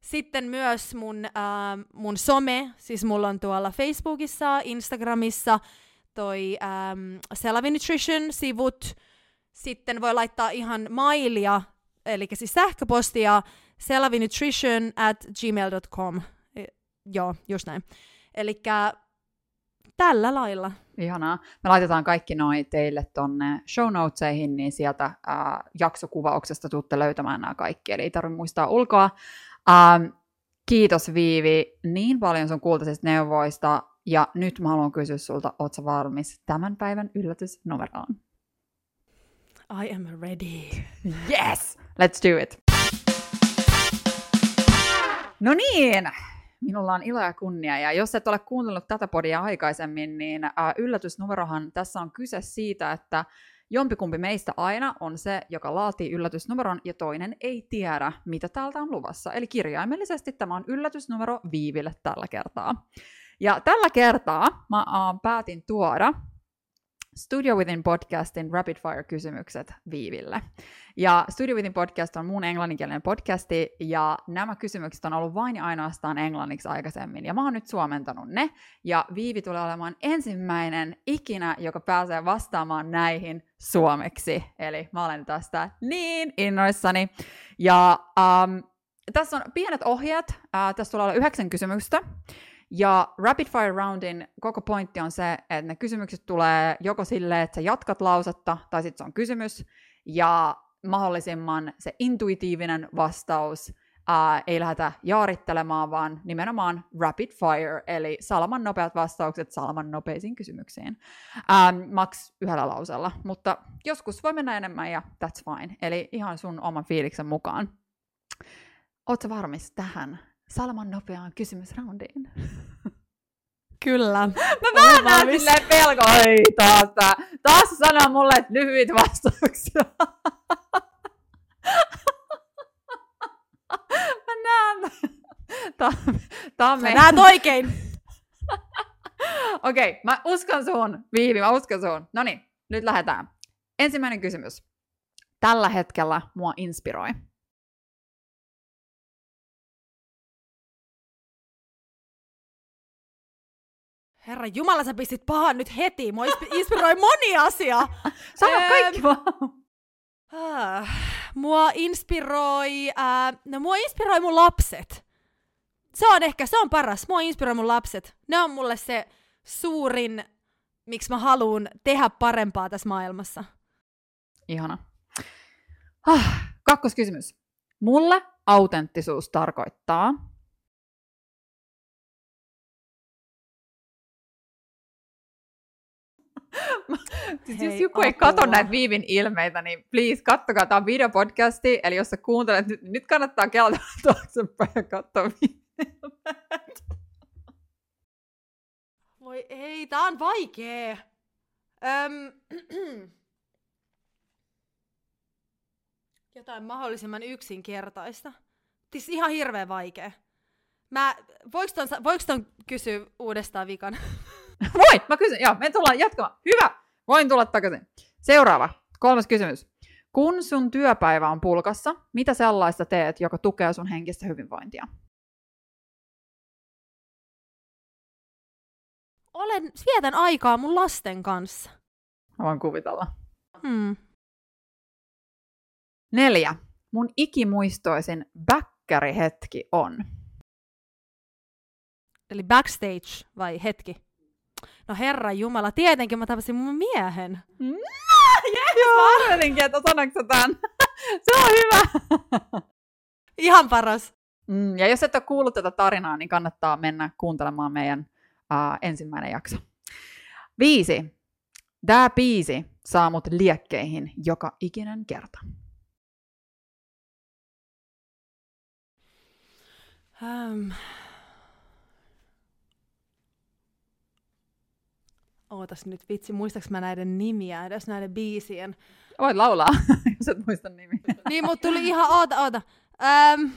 Sitten myös mun, ähm, mun some, siis mulla on tuolla Facebookissa, Instagramissa toi ähm, Selavi Nutrition-sivut. Sitten voi laittaa ihan mailia, eli siis sähköpostia selavinutrition at gmail.com. E, joo, just näin. Eli tällä lailla. Ihanaa. Me laitetaan kaikki noi teille tonne show notesihin, niin sieltä ää, jaksokuvauksesta tuutte löytämään nämä kaikki, eli ei tarvitse muistaa ulkoa. Ää, kiitos Viivi niin paljon sun kultaisista neuvoista, ja nyt mä haluan kysyä sulta, ootko valmis tämän päivän yllätysnumeroon? I am ready. Yes! Let's do it! No niin, Minulla on ilo ja kunnia, ja jos et ole kuunnellut tätä podia aikaisemmin, niin äh, yllätysnumerohan tässä on kyse siitä, että jompikumpi meistä aina on se, joka laatii yllätysnumeron, ja toinen ei tiedä, mitä täältä on luvassa. Eli kirjaimellisesti tämä on yllätysnumero Viiville tällä kertaa. Ja tällä kertaa mä äh, päätin tuoda Studio Within podcastin Rapid Fire-kysymykset Viiville. Ja Studio Within podcast on mun englanninkielinen podcasti, ja nämä kysymykset on ollut vain ja ainoastaan englanniksi aikaisemmin, ja mä oon nyt suomentanut ne, ja Viivi tulee olemaan ensimmäinen ikinä, joka pääsee vastaamaan näihin suomeksi. Eli mä olen tästä niin innoissani. Ja um, tässä on pienet ohjeet, uh, tässä tulee olla yhdeksän kysymystä, ja Rapid Fire Roundin koko pointti on se, että ne kysymykset tulee joko silleen, että sä jatkat lausetta, tai sitten se on kysymys, ja mahdollisimman se intuitiivinen vastaus, ää, ei lähdetä jaarittelemaan, vaan nimenomaan rapid fire, eli salaman nopeat vastaukset salaman nopeisiin kysymyksiin. Ää, maks yhdellä lausella, mutta joskus voi mennä enemmän ja that's fine. Eli ihan sun oman fiiliksen mukaan. Oletko varmis tähän Salman nopeaan kysymysroundiin. Kyllä. Mä vähän näen silleen pelko, oi taas, tää. taas sanoo mulle, että lyhyitä vastauksia. Mä näen. Tää, tää on näet oikein. Okei, okay, mä uskon sun, Viivi, mä uskon sun. No niin, nyt lähdetään. Ensimmäinen kysymys. Tällä hetkellä mua inspiroi. Herra Jumala, sä pistit pahan nyt heti. Mua *laughs* inspiroi moni asia. Sano kaikki vaan. Uh, mua inspiroi, uh, no mua inspiroi mun lapset. Se on ehkä, se on paras. Mua inspiroi mun lapset. Ne on mulle se suurin, miksi mä haluan tehdä parempaa tässä maailmassa. Ihana. Ah, kakkoskysymys. Mulle autenttisuus tarkoittaa *laughs* siis jos joku ei katso näitä Viivin ilmeitä, niin please kattokaa, tämä on videopodcasti, eli jos sä kuuntelet, nyt, nyt kannattaa kelata *laughs* taaksepäin ja katsoa Voi ei, tää on vaikee. Öm, *clears throat* jotain mahdollisimman yksinkertaista. Siis ihan hirveän vaikea. Mä, voiko ton, voiko ton kysyä uudestaan vikan? *laughs* *laughs* Voi, mä kysyn. Joo, me tullaan jatkamaan. Hyvä, voin tulla takaisin. Seuraava, kolmas kysymys. Kun sun työpäivä on pulkassa, mitä sellaista teet, joka tukee sun henkistä hyvinvointia? Olen, vietän aikaa mun lasten kanssa. Mä voin kuvitella. Hmm. Neljä. Mun ikimuistoisin bäkkärihetki on. Eli backstage vai hetki? No herra Jumala, tietenkin mä tapasin mun miehen. Mm, yes, Joo. mä arvelinkin, että sanoitko tämän. *laughs* Se on hyvä. Ihan paras. Mm, ja jos et ole kuullut tätä tarinaa, niin kannattaa mennä kuuntelemaan meidän uh, ensimmäinen jakso. Viisi. Tämä biisi saa mut liekkeihin joka ikinen kerta. Um. Ootas nyt vitsi, muistaaks mä näiden nimiä edes näiden biisien? Voit laulaa, *laughs* jos et muista nimiä. niin, mutta tuli ihan, oota, oota. Um.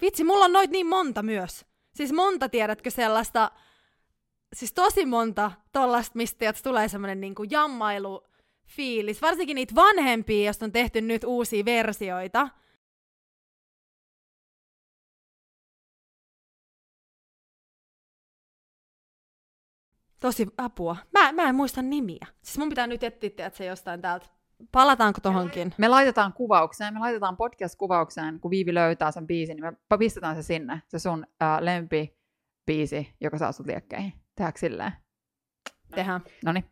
Vitsi, mulla on noit niin monta myös. Siis monta, tiedätkö, sellaista, siis tosi monta tollasta, mistä tulee semmoinen niinku jammailu fiilis. Varsinkin niitä vanhempia, joista on tehty nyt uusia versioita. Tosi apua. Mä, mä en muista nimiä. Siis mun pitää nyt etsiä, että se jostain täältä. Palataanko tohonkin? Me laitetaan kuvaukseen, me laitetaan podcast-kuvaukseen, kun Viivi löytää sen biisin, niin me pistetään se sinne, se sun äh, lempibiisi, joka saa sut liekkeihin. Tehdäänkö silleen? Tehdään. Noniin.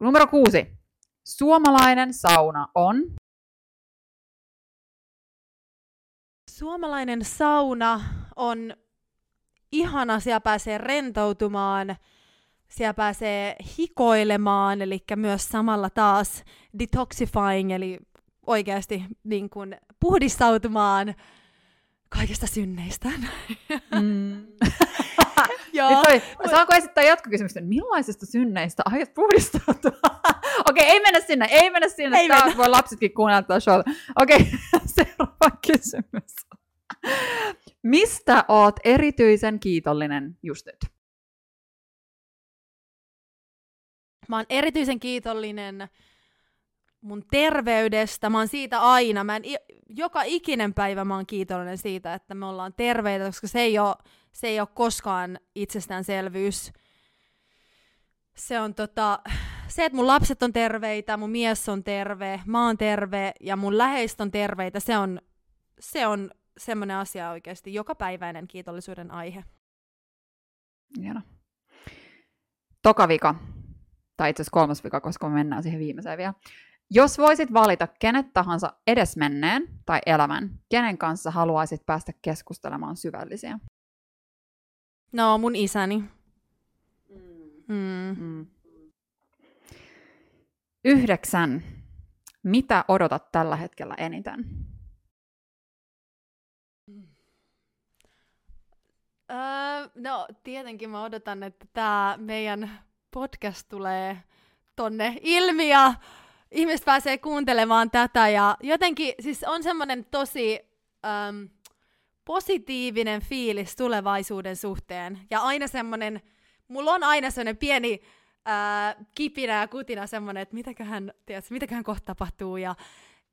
Numero kuusi. Suomalainen sauna on... Suomalainen sauna on ihana, siellä pääsee rentoutumaan, siellä pääsee hikoilemaan, eli myös samalla taas detoxifying, eli oikeasti niin kuin puhdistautumaan kaikista synneistä. *laughs* Mm. Joo. Toi, saanko esittää jatkokysymystä? Millaisista synneistä aiot puhdistautua? *laughs* Okei, okay, ei mennä sinne, ei mennä sinne. Ei mennä. voi lapsetkin kuunnella tätä showta. Okei, okay, *laughs* seuraava kysymys. Mistä oot erityisen kiitollinen just nyt? Mä oon erityisen kiitollinen mun terveydestä. Mä oon siitä aina. Mä en, joka ikinen päivä mä oon kiitollinen siitä, että me ollaan terveitä, koska se ei ole, se ei ole koskaan itsestäänselvyys. Se on tota, se, että mun lapset on terveitä, mun mies on terve, mä oon terve ja mun läheiset on terveitä, se on, se on semmoinen asia oikeasti, jokapäiväinen kiitollisuuden aihe. Hieno. Toka vika tai itse asiassa kolmas vika, koska me mennään siihen viimeiseen vielä. Jos voisit valita kenet tahansa edesmenneen tai elämän, kenen kanssa haluaisit päästä keskustelemaan syvällisiä? No, mun isäni. Mm. Mm. Yhdeksän. Mitä odotat tällä hetkellä eniten? Öö, no, tietenkin mä odotan, että tämä meidän podcast tulee tonne ilmi ja ihmiset pääsee kuuntelemaan tätä. Ja jotenkin siis on semmoinen tosi äm, positiivinen fiilis tulevaisuuden suhteen. Ja aina semmoinen, mulla on aina semmoinen pieni ää, kipinä ja kutina semmoinen, että mitäköhän, tiedätkö, mitäköhän kohta tapahtuu. Ja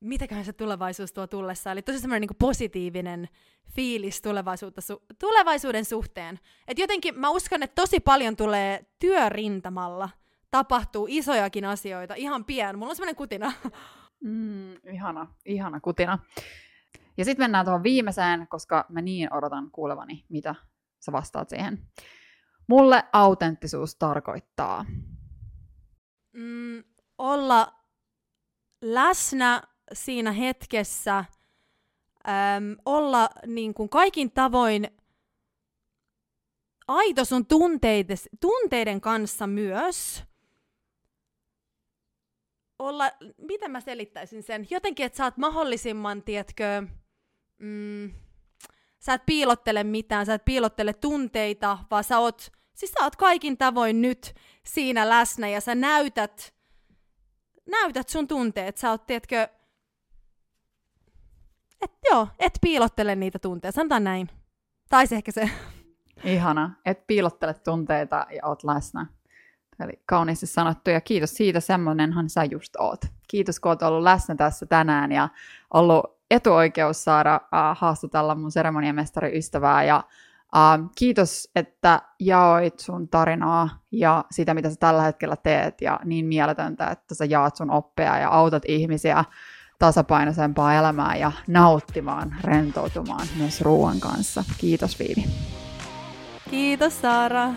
mitäköhän se tulevaisuus tuo tullessa. Eli tosi semmoinen niin positiivinen fiilis tulevaisuutta su- tulevaisuuden suhteen. Et jotenkin mä uskon, että tosi paljon tulee työrintamalla. Tapahtuu isojakin asioita, ihan pian. Mulla on semmoinen kutina. Mm, ihana, ihana kutina. Ja sitten mennään tuohon viimeiseen, koska mä niin odotan kuulevani, mitä sä vastaat siihen. Mulle autenttisuus tarkoittaa? Mm, olla läsnä siinä hetkessä, äm, olla niin kuin kaikin tavoin aito sun tunteides, tunteiden kanssa myös. Olla, miten mä selittäisin sen? Jotenkin, että sä oot mahdollisimman, tietkö, mm, sä et piilottele mitään, sä et piilottele tunteita, vaan sä oot, siis sä oot kaikin tavoin nyt siinä läsnä ja sä näytät, näytät sun tunteet. Sä oot, tiedätkö, et joo, et piilottele niitä tunteita, sanotaan näin. Tai se ehkä se. Ihana, et piilottele tunteita ja oot läsnä. Eli kauniisti sanottu ja kiitos siitä, semmoinenhan sä just oot. Kiitos kun oot ollut läsnä tässä tänään ja ollut etuoikeus saada uh, haastatella mun seremoniamestariystävää ja uh, kiitos, että jaoit sun tarinaa ja sitä, mitä sä tällä hetkellä teet ja niin mieletöntä, että sä jaat sun oppia ja autat ihmisiä tasapainoisempaa elämää ja nauttimaan, rentoutumaan myös ruoan kanssa. Kiitos Viivi. Kiitos Saara.